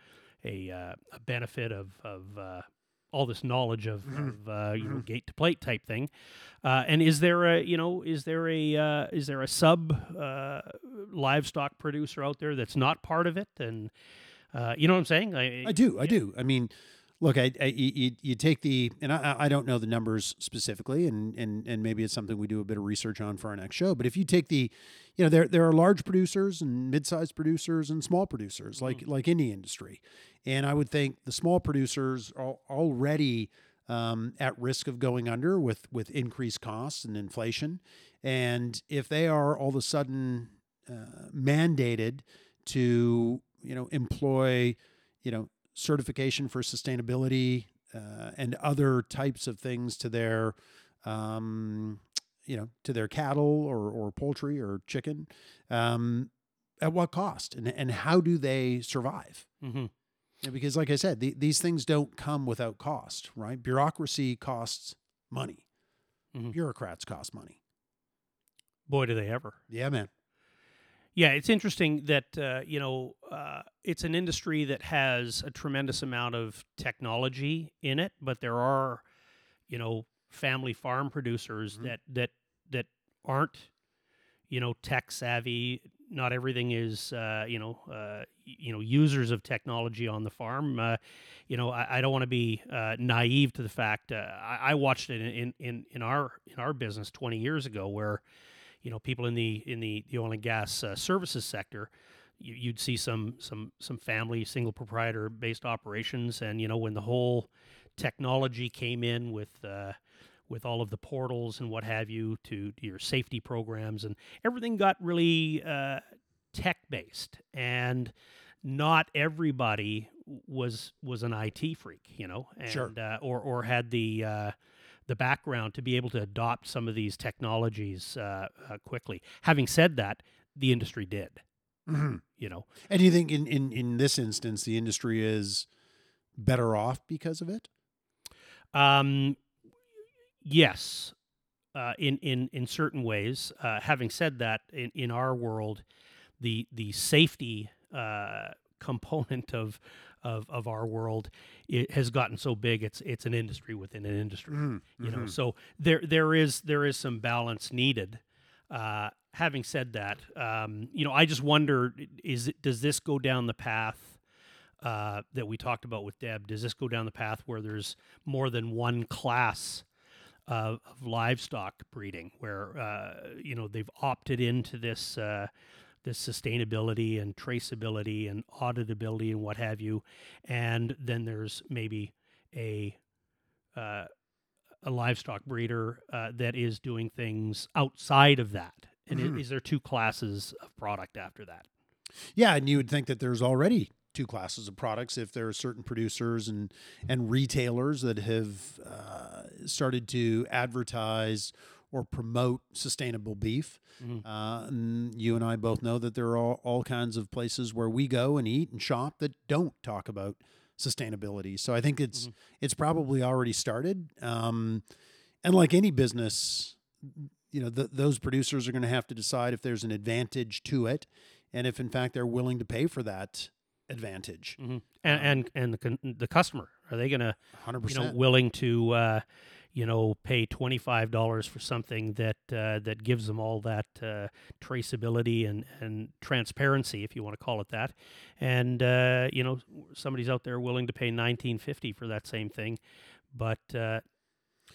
Speaker 1: a, uh, a benefit of of all this knowledge of,
Speaker 2: Mhm.
Speaker 1: of uh, you know
Speaker 2: Mhm.
Speaker 1: gate to plate type thing. Uh, and is there a you know is there a uh, is there a sub uh, livestock producer out there that's not part of it? And uh, you know what I'm saying? I,
Speaker 2: I do. I do. I mean, look, I, I you, you take the, and I, I don't know the numbers specifically, and, and, and maybe it's something we do a bit of research on for our next show. But if you take the, you know, there, there are large producers and mid-sized producers and small producers, like, like any industry. And I would think the small producers are already um, at risk of going under with, with increased costs and inflation. And if they are all of a sudden uh, mandated to, you know, employ, you know, certification for sustainability uh, and other types of things to their, um, you know, to their cattle or, or poultry or chicken, um, at what cost and, and how do they survive?
Speaker 1: Mhm.
Speaker 2: Yeah, because, like I said, the, these things don't come without cost, right? Bureaucracy costs money.
Speaker 1: Mhm.
Speaker 2: Bureaucrats cost money.
Speaker 1: boy, do they ever.
Speaker 2: Yeah, man.
Speaker 1: Yeah, it's interesting that uh, you know uh, it's an industry that has a tremendous amount of technology in it, but there are you know family farm producers
Speaker 2: Mhm.
Speaker 1: that that that aren't you know tech savvy. Not everything is uh, you know uh, you know users of technology on the farm. Uh, you know I, I don't want to be uh, naive to the fact. Uh, I, I watched it in, in in our in our business twenty years ago where you know people in the in the, the oil and gas uh, services sector you, you'd see some some some family single proprietor based operations and you know when the whole technology came in with uh, with all of the portals and what have you to, to your safety programs and everything got really uh, tech based and not everybody was was an IT freak you know and
Speaker 2: Sure.
Speaker 1: uh, or or had the uh, the background to be able to adopt some of these technologies uh, uh, quickly. Having said that, the industry did.
Speaker 2: hmm
Speaker 1: You know,
Speaker 2: And do you think in, in, in this instance, the industry is better off because of it?
Speaker 1: um, yes, uh, in in in certain ways. Uh, having said that, in, in our world, the the safety uh, component of of of our world it has gotten so big. It's it's an industry within an industry.
Speaker 2: Mhm,
Speaker 1: you know
Speaker 2: mhm.
Speaker 1: so there there is there is some balance needed uh having said that um you know i just wonder is it does this go down the path uh that we talked about with deb does this go down the path where there's more than one class of, of livestock breeding where uh you know they've opted into this uh this sustainability and traceability and auditability and what have you and then there's maybe a uh, a livestock breeder uh, that is doing things outside of that? And i-
Speaker 2: Mhm.
Speaker 1: is there two classes of product after that?
Speaker 2: Yeah, and you would think that there's already two classes of products if there are certain producers and and retailers that have uh, started to advertise or promote sustainable beef.
Speaker 1: Mhm.
Speaker 2: Uh, and you and I both know that there are all, all kinds of places where we go and eat and shop that don't talk about sustainability. So I think it's
Speaker 1: Mhm.
Speaker 2: it's probably already started. Um, and like any business, you know, th- those producers are going to have to decide if there's an advantage to it, and if in fact they're willing to pay for that advantage.
Speaker 1: And and, and the con- the customer are they going to
Speaker 2: Hundred
Speaker 1: you know willing to uh, you know pay twenty five dollars for something that uh, that gives them all that uh, traceability and and transparency, if you want to call it that, and uh, you know somebody's out there willing to pay nineteen fifty for that same thing, but uh,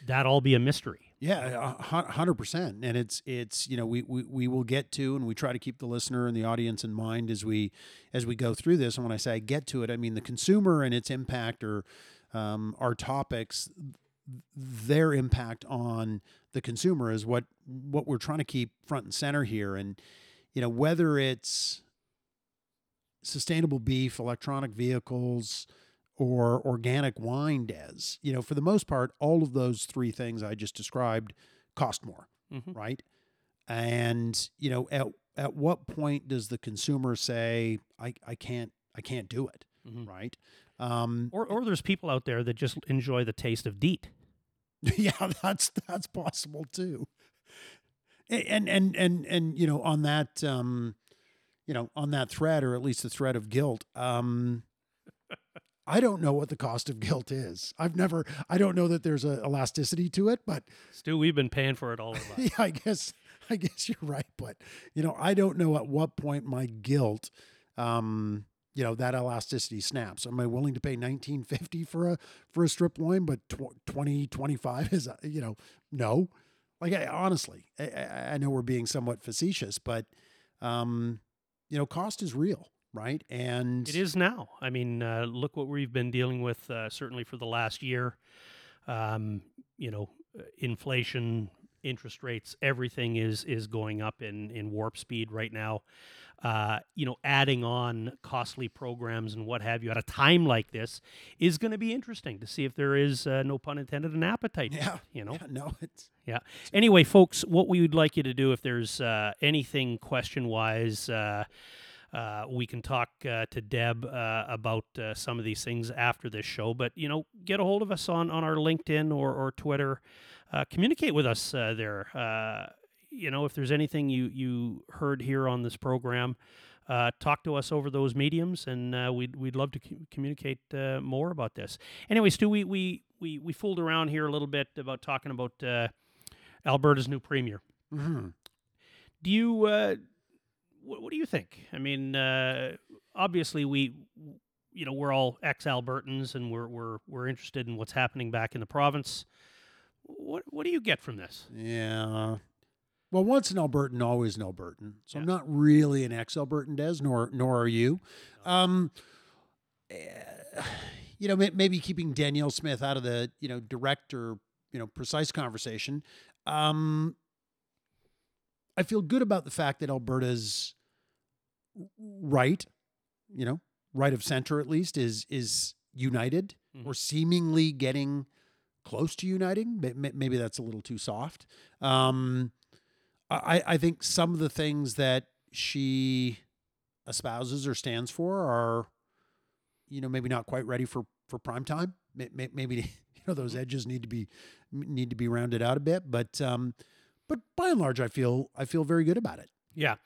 Speaker 1: that all be a mystery.
Speaker 2: Yeah, hundred percent. And it's it's you know we, we we will get to and we try to keep the listener and the audience in mind as we as we go through this. And when I say get to it, I mean the consumer and its impact or um, our topics, their impact on the consumer is what what we're trying to keep front and center here. And you know whether it's sustainable beef, electronic vehicles, or organic wine does. You know, for the most part, all of those three things I just described cost more,
Speaker 1: Mhm.
Speaker 2: right? And you know, at at what point does the consumer say, "I I can't I can't do it,"
Speaker 1: Mhm.
Speaker 2: right? Um,
Speaker 1: Or or there's people out there that just enjoy the taste of DEET.
Speaker 2: yeah, that's that's possible too. And and and and you know, on that um, you know, on that thread, or at least the thread of guilt, um, I don't know what the cost of guilt is. I've never, I don't know that there's a elasticity to it, but
Speaker 1: Stu, we've been paying for it all of us.
Speaker 2: yeah, I guess, I guess you're right. But you know, I don't know at what point my guilt, um, you know, that elasticity snaps. Am I willing to pay 1950 for a for a strip loin, but tw- 20, 25 is, uh, you know, no. Like I, honestly, I, I, I know we're being somewhat facetious, but um, you know, cost is real, right? And
Speaker 1: It is now. I mean, uh, look what we've been dealing with uh, certainly for the last year. Um, you know, uh, inflation, interest rates, everything is is going up in in warp speed right now. Uh, you know, adding on costly programs and what have you at a time like this is going to be interesting to see if there is, uh, no pun intended, an appetite.
Speaker 2: Yeah,
Speaker 1: it, you know,
Speaker 2: yeah, no, it's
Speaker 1: yeah. Anyway, folks, what we would like you to do if there's uh, anything question wise, uh, uh, we can talk uh, to Deb uh, about uh, some of these things after this show. But you know, get a hold of us on on our LinkedIn or or Twitter. Uh, communicate with us uh, there. You know, if there's anything you you heard here on this program. Uh, talk to us over those mediums, and uh, we'd we'd love to com- communicate uh, more about this. Anyway, Stu, we, we we we fooled around here a little bit about talking about uh, Alberta's new premier.
Speaker 2: mhm.
Speaker 1: Do you uh, what, what do you think? I mean, uh, obviously we you know we're all ex-Albertans and we're we're we're interested in what's happening back in the province. What what do you get from this?
Speaker 2: Yeah. Well, once an Albertan, always an Albertan. So I'm not really an ex-Albertan, Des, nor nor are you. Um, eh, you know, maybe keeping Danielle Smith out of the you know direct or you know precise conversation. Um, I feel good about the fact that Alberta's right, you know, right of center at least is is united
Speaker 1: Mhm.
Speaker 2: or seemingly getting close to uniting. May- may- Maybe that's a little too soft. Um, I, I think some of the things that she espouses or stands for are, you know, maybe not quite ready for for prime time. May- may- Maybe you know those edges need to be need to be rounded out a bit. But um, but by and large, I feel I feel very good about it.
Speaker 1: Yeah.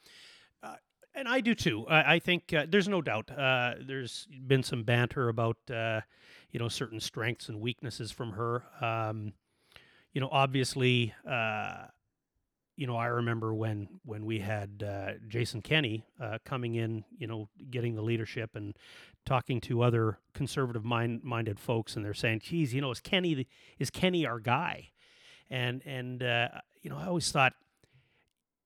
Speaker 1: Uh, and I do too. I, I think uh, there's no doubt. Uh, there's been some banter about, uh, you know, certain strengths and weaknesses from her. Um, you know, obviously, uh, you know, I remember when when we had uh, Jason Kenney uh, coming in, you know, getting the leadership and talking to other conservative mind minded folks, and they're saying, "Geez, you know, is Kenney the, is Kenney our guy?" And and uh, you know, I always thought,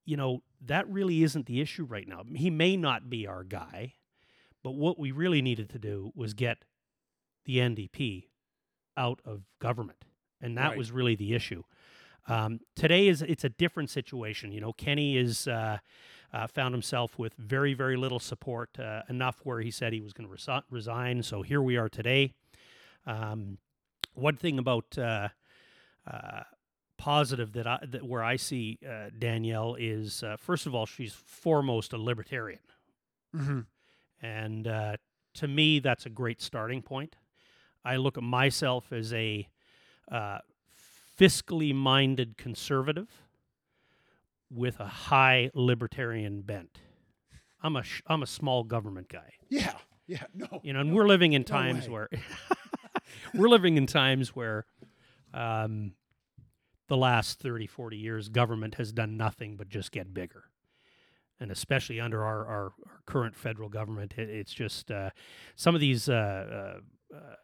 Speaker 1: you know, that really isn't the issue right now. He may not be our guy, but what we really needed to do was get the NDP out of government, and that
Speaker 2: Right.
Speaker 1: was really the issue. Um, today is it's a different situation. You know, Kenney is uh, uh, found himself with very very little support, uh, enough where he said he was going to resi- resign. So here we are today. Um, one thing about uh, uh, positive that I that where I see uh, Danielle is uh, first of all she's foremost a libertarian,
Speaker 2: Mm-hmm.
Speaker 1: and uh, to me that's a great starting point. I look at myself as a uh, fiscally minded conservative with a high libertarian bent. I'm a sh- I'm a small government guy.
Speaker 2: Yeah, yeah, no,
Speaker 1: You know, and we're living in times
Speaker 2: way.
Speaker 1: where we're living in times where um, the last 30, 40 years, government has done nothing but just get bigger. And especially under our, our, our current federal government, it, it's just uh, some of these uh, uh, uh,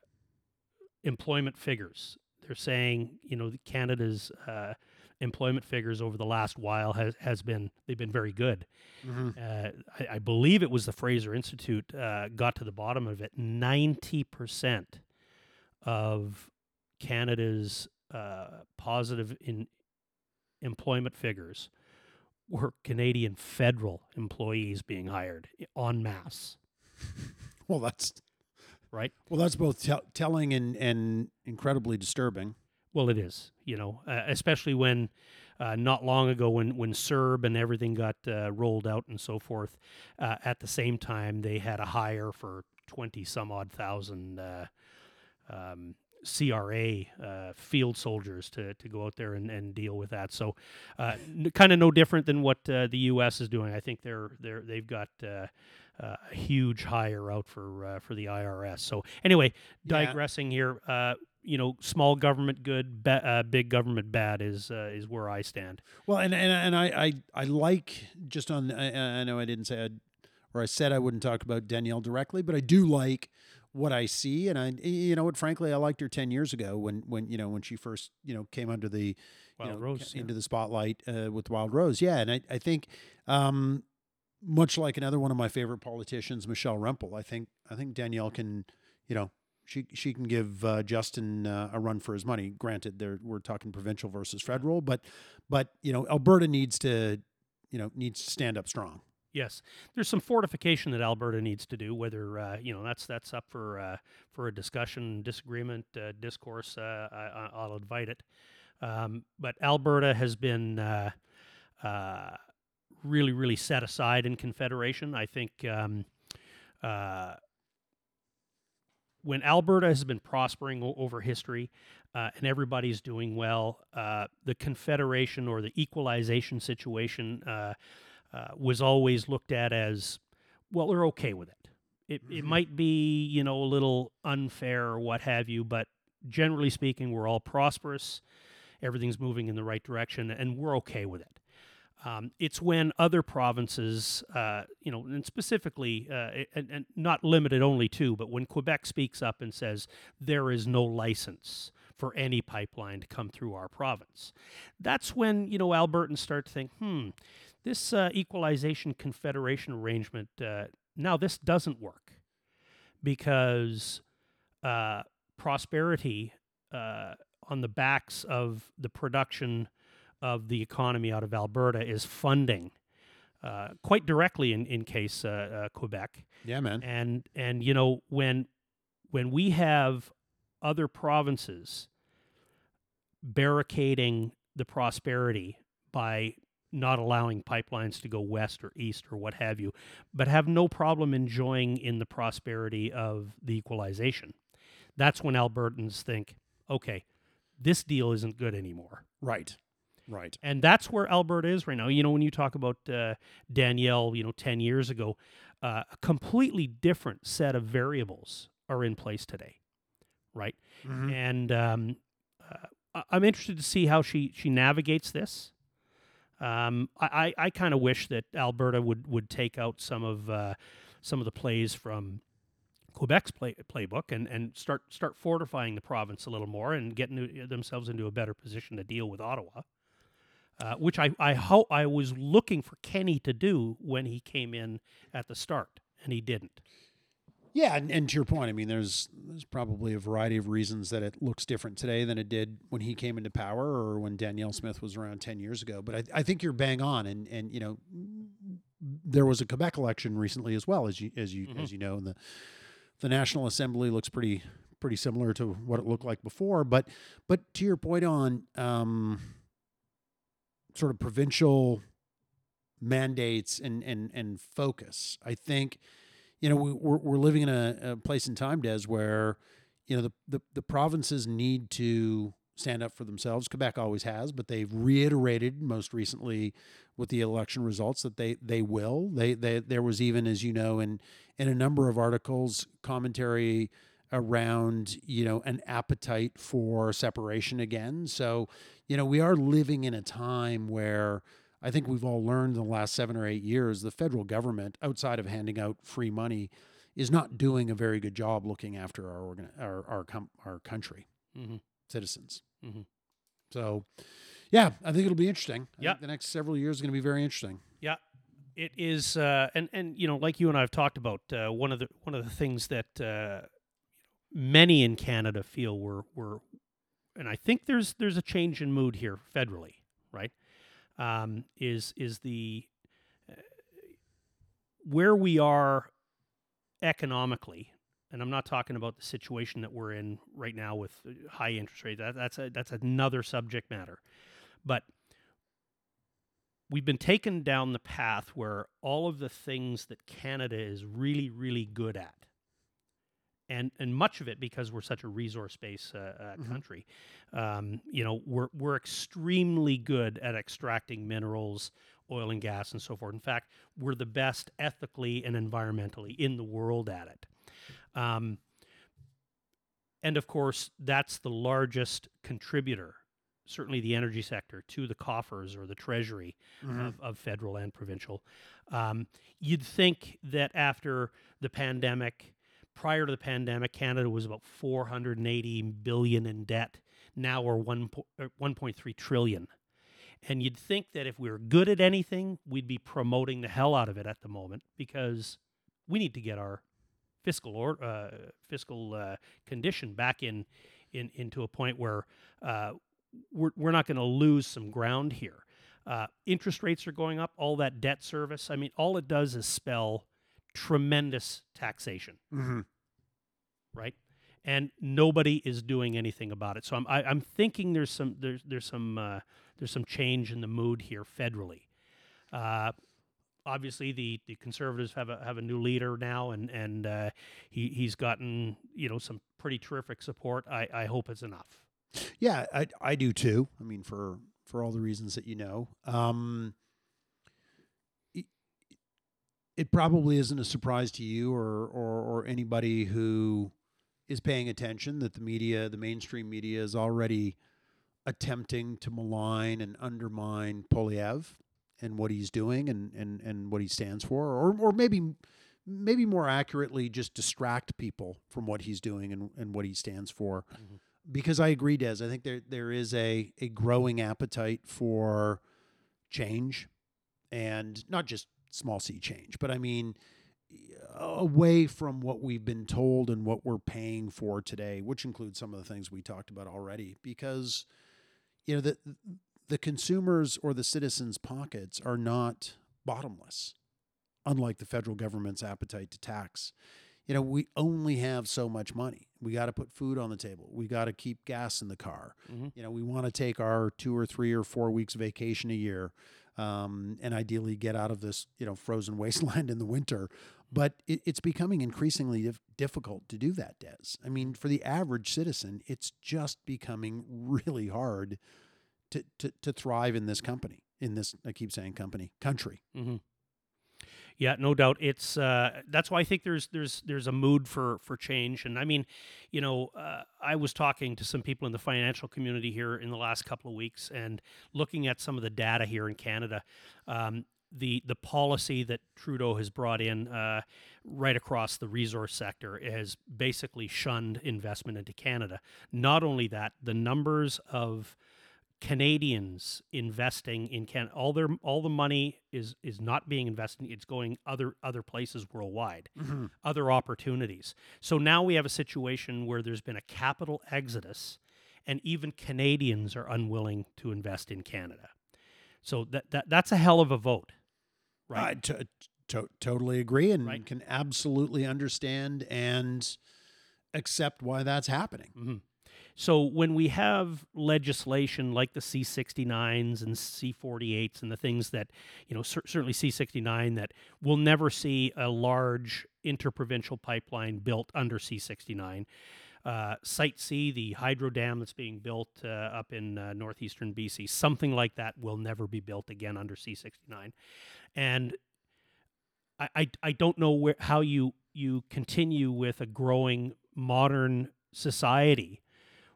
Speaker 1: employment figures. They're saying, you know, Canada's uh, employment figures over the last while has, has been they've been very good.
Speaker 2: mm-hmm.
Speaker 1: Uh, I, I believe it was the Fraser Institute uh, got to the bottom of it. Ninety percent of Canada's uh, positive in employment figures were Canadian federal employees being hired en masse.
Speaker 2: well, that's
Speaker 1: Right.
Speaker 2: well, that's both tell telling and and incredibly disturbing.
Speaker 1: Well, it is, you know, uh, especially when uh, not long ago when when CERB and everything got uh, rolled out and so forth. Uh, at the same time, they had a hire for twenty some odd thousand uh, um, CRA uh, field soldiers to to go out there and, and deal with that. So, uh, n- kind of no different than what uh, the U.S. is doing. I think they're they're they've got. Uh, a huge hire out for uh, for the IRS. So anyway,
Speaker 2: Yeah.
Speaker 1: digressing here. Uh, you know, small government good, ba- uh, big government bad is uh, is where I stand.
Speaker 2: Well, and and, and I, I I like just on I, I know I didn't say I'd, or I said I wouldn't talk about Danielle directly, but I do like what I see, and I you know what frankly I liked her ten years ago when when you know when she first you know came under the you
Speaker 1: Wild
Speaker 2: know,
Speaker 1: Rose,
Speaker 2: ca-
Speaker 1: yeah.
Speaker 2: into the spotlight uh, with Wild Rose, yeah, and I I think um, much like another one of my favorite politicians, Michelle Rempel, I think I think Danielle can you know. She, she can give uh, Justin uh, a run for his money. Granted, there we're talking provincial versus federal, but but you know Alberta needs to you know needs to stand up strong.
Speaker 1: Yes, there's some fortification that Alberta needs to do. Whether uh, you know that's that's up for uh, for a discussion, disagreement, uh, discourse. Uh, I, I- I'll invite it. Um, but Alberta has been really, really set aside in Confederation. I think um, uh, when Alberta has been prospering o- over history uh, and everybody's doing well, uh, the Confederation or the equalization situation uh, uh, was always looked at as well, they're okay with it. It, it
Speaker 2: Mhm.
Speaker 1: might be, you know, a little unfair or what have you, but generally speaking, we're all prosperous. Everything's moving in the right direction, and we're okay with it. Um, it's when other provinces, uh, you know, and specifically, uh, and, and not limited only to, but when Quebec speaks up and says there is no license for any pipeline to come through our province, that's when you know Albertans start to think, hmm, this uh, equalization confederation arrangement uh, now this doesn't work because uh, prosperity uh, on the backs of the production of the economy out of Alberta is funding uh, quite directly in in case uh, uh, Quebec.
Speaker 2: Yeah, man.
Speaker 1: and and you know when when we have other provinces barricading the prosperity by not allowing pipelines to go west or east or what have you but have no problem enjoying in the prosperity of the equalization that's when albertans think okay this deal isn't good anymore.
Speaker 2: Right, right.
Speaker 1: and that's where Alberta is right now. You know, when you talk about uh, Danielle, you know, 10 years ago, uh, a completely different set of variables are in place today, right?
Speaker 2: Mhm.
Speaker 1: And um, uh, I'm interested to see how she, she navigates this. Um, I, I, I kind of wish that Alberta would, would take out some of uh, some of the plays from Quebec's play, playbook and, and start start fortifying the province a little more and getting themselves into a better position to deal with Ottawa, uh, which I I hope I was looking for Kenney to do when he came in at the start, and he didn't.
Speaker 2: Yeah, and, and to your point, I mean, there's there's probably a variety of reasons that it looks different today than it did when he came into power or when Danielle Smith was around ten years ago. But I, I think you're bang on, and and you know, there was a Quebec election recently as well, as you as you
Speaker 1: Mhm.
Speaker 2: as you know, and the the National Assembly looks pretty pretty similar to what it looked like before. But but to your point on um, sort of provincial mandates and and and focus, I think you know we, we're we're living in a, a place in time, Des, where you know the, the the provinces need to stand up for themselves. Quebec always has, but they've reiterated most recently with the election results that they they will. They they there was even as you know in in a number of articles commentary around you know an appetite for separation again. So you know we are living in a time where I think we've all learned in the last seven or eight years the federal government, outside of handing out free money, is not doing a very good job looking after our organ- our our, com- our country
Speaker 1: Mm-hmm.
Speaker 2: citizens.
Speaker 1: Mhm.
Speaker 2: So, yeah, I think it'll be interesting.
Speaker 1: Yeah.
Speaker 2: the next several years are going to be very interesting.
Speaker 1: Yeah, it is, uh, and and you know, like you and I have talked about, uh, one of the one of the things that uh, many in Canada feel were were, and I think there's there's a change in mood here federally, right? Um, is is the uh, where we are economically, and I'm not talking about the situation that we're in right now with uh, high interest rates. That, that's a, that's another subject matter, but we've been taken down the path where all of the things that Canada is really, really good at, and and much of it because we're such a resource-based uh, uh,
Speaker 2: Mhm.
Speaker 1: country, um, you know, we're we're extremely good at extracting minerals oil and gas and so forth. In fact, we're the best ethically and environmentally in the world at it. Um, and of course, that's the largest contributor, certainly the energy sector, to the coffers or the treasury
Speaker 2: Mhm.
Speaker 1: of, of federal and provincial. Um, you'd think that after the pandemic, prior to the pandemic, Canada was about 480 billion in debt. Now we're 1, po- uh, 1.3 trillion. And you'd think that if we were good at anything, we'd be promoting the hell out of it at the moment because we need to get our fiscal or uh, fiscal uh, condition back in, in into a point where uh, we're, we're not going to lose some ground here. Uh, interest rates are going up, all that debt service. I mean, all it does is spell tremendous taxation,
Speaker 2: Mhm.
Speaker 1: right? And nobody is doing anything about it. So I'm I, I'm thinking there's some there's there's some uh, there's some change in the mood here federally. Uh, obviously, the, the conservatives have a have a new leader now, and and uh, he he's gotten you know some pretty terrific support. I, I hope it's enough.
Speaker 2: Yeah, I I do too. I mean, for for all the reasons that you know, um, it probably isn't a surprise to you or, or or anybody who is paying attention that the media, the mainstream media, is already attempting to malign and undermine Poilievre and what he's doing and and and what he stands for, or or maybe maybe more accurately, just distract people from what he's doing and, and what he stands for
Speaker 1: Mhm.
Speaker 2: because I agree, Des. I think there there is a a growing appetite for change, and not just small c change, but I mean away from what we've been told and what we're paying for today, which includes some of the things we talked about already. Because you know the the consumers or the citizens' pockets are not bottomless, unlike the federal government's appetite to tax you know, we only have so much money. We got to put food on the table. We got to keep gas in the car.
Speaker 1: Mhm.
Speaker 2: You know, we want to take our two or three or four weeks vacation a year, um, and ideally get out of this, you know, frozen wasteland in the winter. But it, it's becoming increasingly dif- difficult to do that, Des. I mean, for the average citizen, it's just becoming really hard to, to, to thrive in this company, in this, I keep saying company, country.
Speaker 1: Mm-hmm. Yeah, no doubt. It's uh, that's why I think there's there's there's a mood for for change. And I mean, you know, uh, I was talking to some people in the financial community here in the last couple of weeks, and looking at some of the data here in Canada. Um, the the policy that Trudeau has brought in uh, right across the resource sector has basically shunned investment into Canada. Not only that, the numbers of Canadians investing in Can all their all the money is is not being invested. It's going other other places worldwide, other opportunities. So now we have a situation where there's been a capital exodus, and even Canadians are unwilling to invest in Canada. So that, that that's a hell of a vote, right?
Speaker 2: I to- to- totally agree and
Speaker 1: Right.
Speaker 2: can absolutely understand and accept why that's happening.
Speaker 1: Mhm. So when we have legislation like the C69s and C48s and the things that, you know, cer- certainly C69 that will never see a large interprovincial pipeline built under C69. Uh, Site C, the hydro dam that's being built uh, up in uh, northeastern BC, something like that will never be built again under C69. And I, I, I don't know where how you you continue with a growing modern society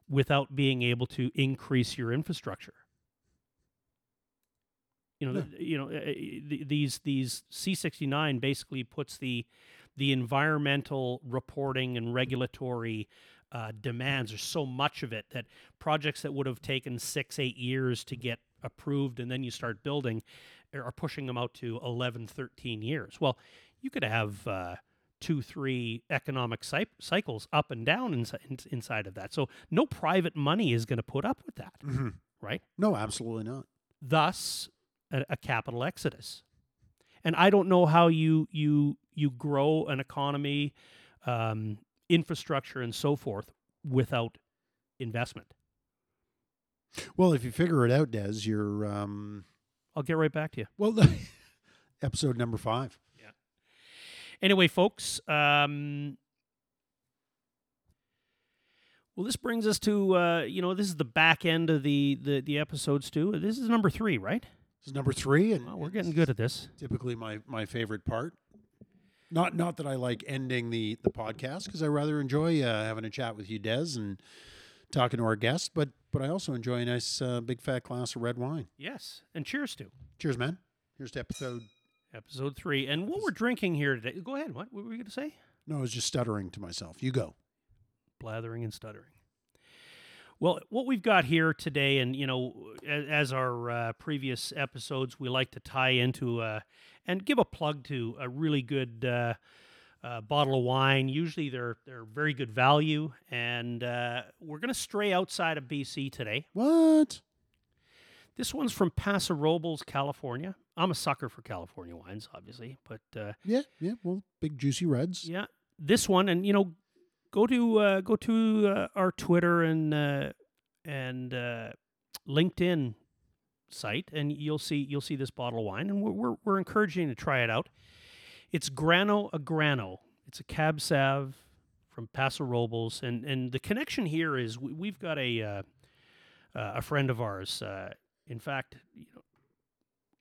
Speaker 1: without being able to increase your infrastructure. You know,
Speaker 2: No.
Speaker 1: th- you know, uh, these these C69 basically puts the the environmental reporting and regulatory uh, demands. There's so much of it that projects that would have taken six, eight years to get approved and then you start building are are pushing them out to 11, 13 years. Well, you could have uh, two, three economic cy- cycles up and down inside, inside of that. So no private money is going to put up with that, right?
Speaker 2: No, absolutely not.
Speaker 1: Thus, a, a capital exodus. And I don't know how you you you grow an economy, um, infrastructure, and so forth without investment.
Speaker 2: Well, if you figure it out, Des, you're um,
Speaker 1: I'll get right back to you.
Speaker 2: well. episode number five.
Speaker 1: Anyway, folks, um, well, this brings us to uh, you know this is the back end of the the the episodes too. This is number three, right?
Speaker 2: This is number three, and
Speaker 1: Well, we're getting good at this.
Speaker 2: typically my my favorite part. Not not that I like ending the the podcast because I rather enjoy uh, having a chat with you, Des, and talking to our guests. But but I also enjoy a nice uh, big fat glass of red wine.
Speaker 1: Yes, and cheers to
Speaker 2: Cheers, man. Here's to episode.
Speaker 1: Episode three. And what we're drinking here today. Go ahead. What, what were you going to say?
Speaker 2: No, I was just stuttering to myself. You go.
Speaker 1: blathering and stuttering. Well, what we've got here today, and you know, as, as our uh, previous episodes, we like to tie into uh, and give a plug to a really good uh, uh, bottle of wine. Usually, they're they're very good value, and uh, we're going to stray outside of BC today.
Speaker 2: What?
Speaker 1: This one's from Paso Robles, California. I'm a sucker for California wines, obviously, but uh,
Speaker 2: Yeah, yeah. Well, big juicy reds.
Speaker 1: yeah, this one, and you know, go to uh, go to uh, our Twitter and uh, and uh, LinkedIn site, and you'll see you'll see this bottle of wine, and we're we're, we're encouraging you to try it out. It's Grano a Grano. It's a Cab Sav from Paso Robles, and and the connection here is we, we've got a uh, uh, a friend of ours. Uh, in fact, you know,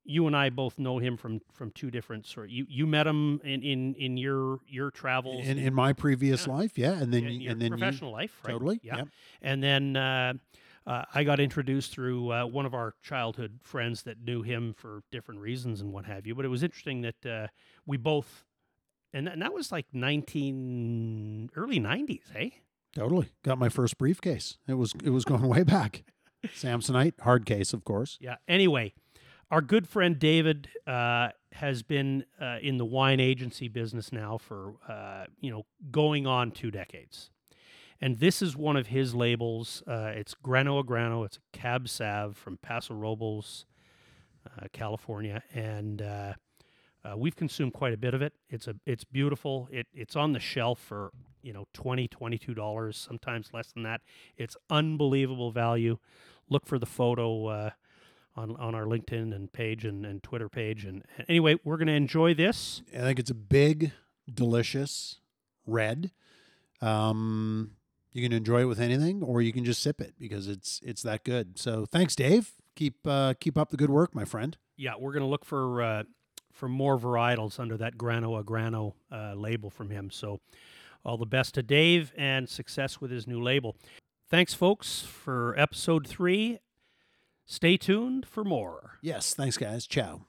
Speaker 1: you and I both know him from from two different sort. You you met him in in in your your travels
Speaker 2: In in my previous
Speaker 1: Yeah.
Speaker 2: life, yeah, and then
Speaker 1: in
Speaker 2: you- and then
Speaker 1: professional life,
Speaker 2: you,
Speaker 1: right?
Speaker 2: totally,
Speaker 1: yeah.
Speaker 2: yep.
Speaker 1: And then uh, uh, I got introduced through uh, one of our childhood friends that knew him for different reasons and what have you. But it was interesting that uh, we both, and, and that was like nineteen early nineties, hey?
Speaker 2: totally got my first briefcase. It was it was going way back. Samsonite hard case, of course.
Speaker 1: Yeah. Anyway, our good friend David uh, has been uh, in the wine agency business now for uh, you know going on two decades, and this is one of his labels. Uh, it's Grano a Grano. It's a Cab Sav from Paso Robles, uh, California, and uh, we've consumed quite a bit of it. It's a it's beautiful. It it's on the shelf for you know 20 22 dollars sometimes less than that it's unbelievable value look for the photo uh, on on our linkedin and page and, and twitter page and anyway we're going to enjoy this
Speaker 2: I think it's a big, delicious red. Um, you can enjoy it with anything, or you can just sip it because it's it's that good. So thanks, Dave. Keep uh, keep up the good work, my friend.
Speaker 1: yeah we're going to look for uh, for more varietals under that grano a grano uh, label from him so all the best to dave and success with his new label thanks folks for episode three stay tuned for more
Speaker 2: Yes, thanks, guys. Ciao.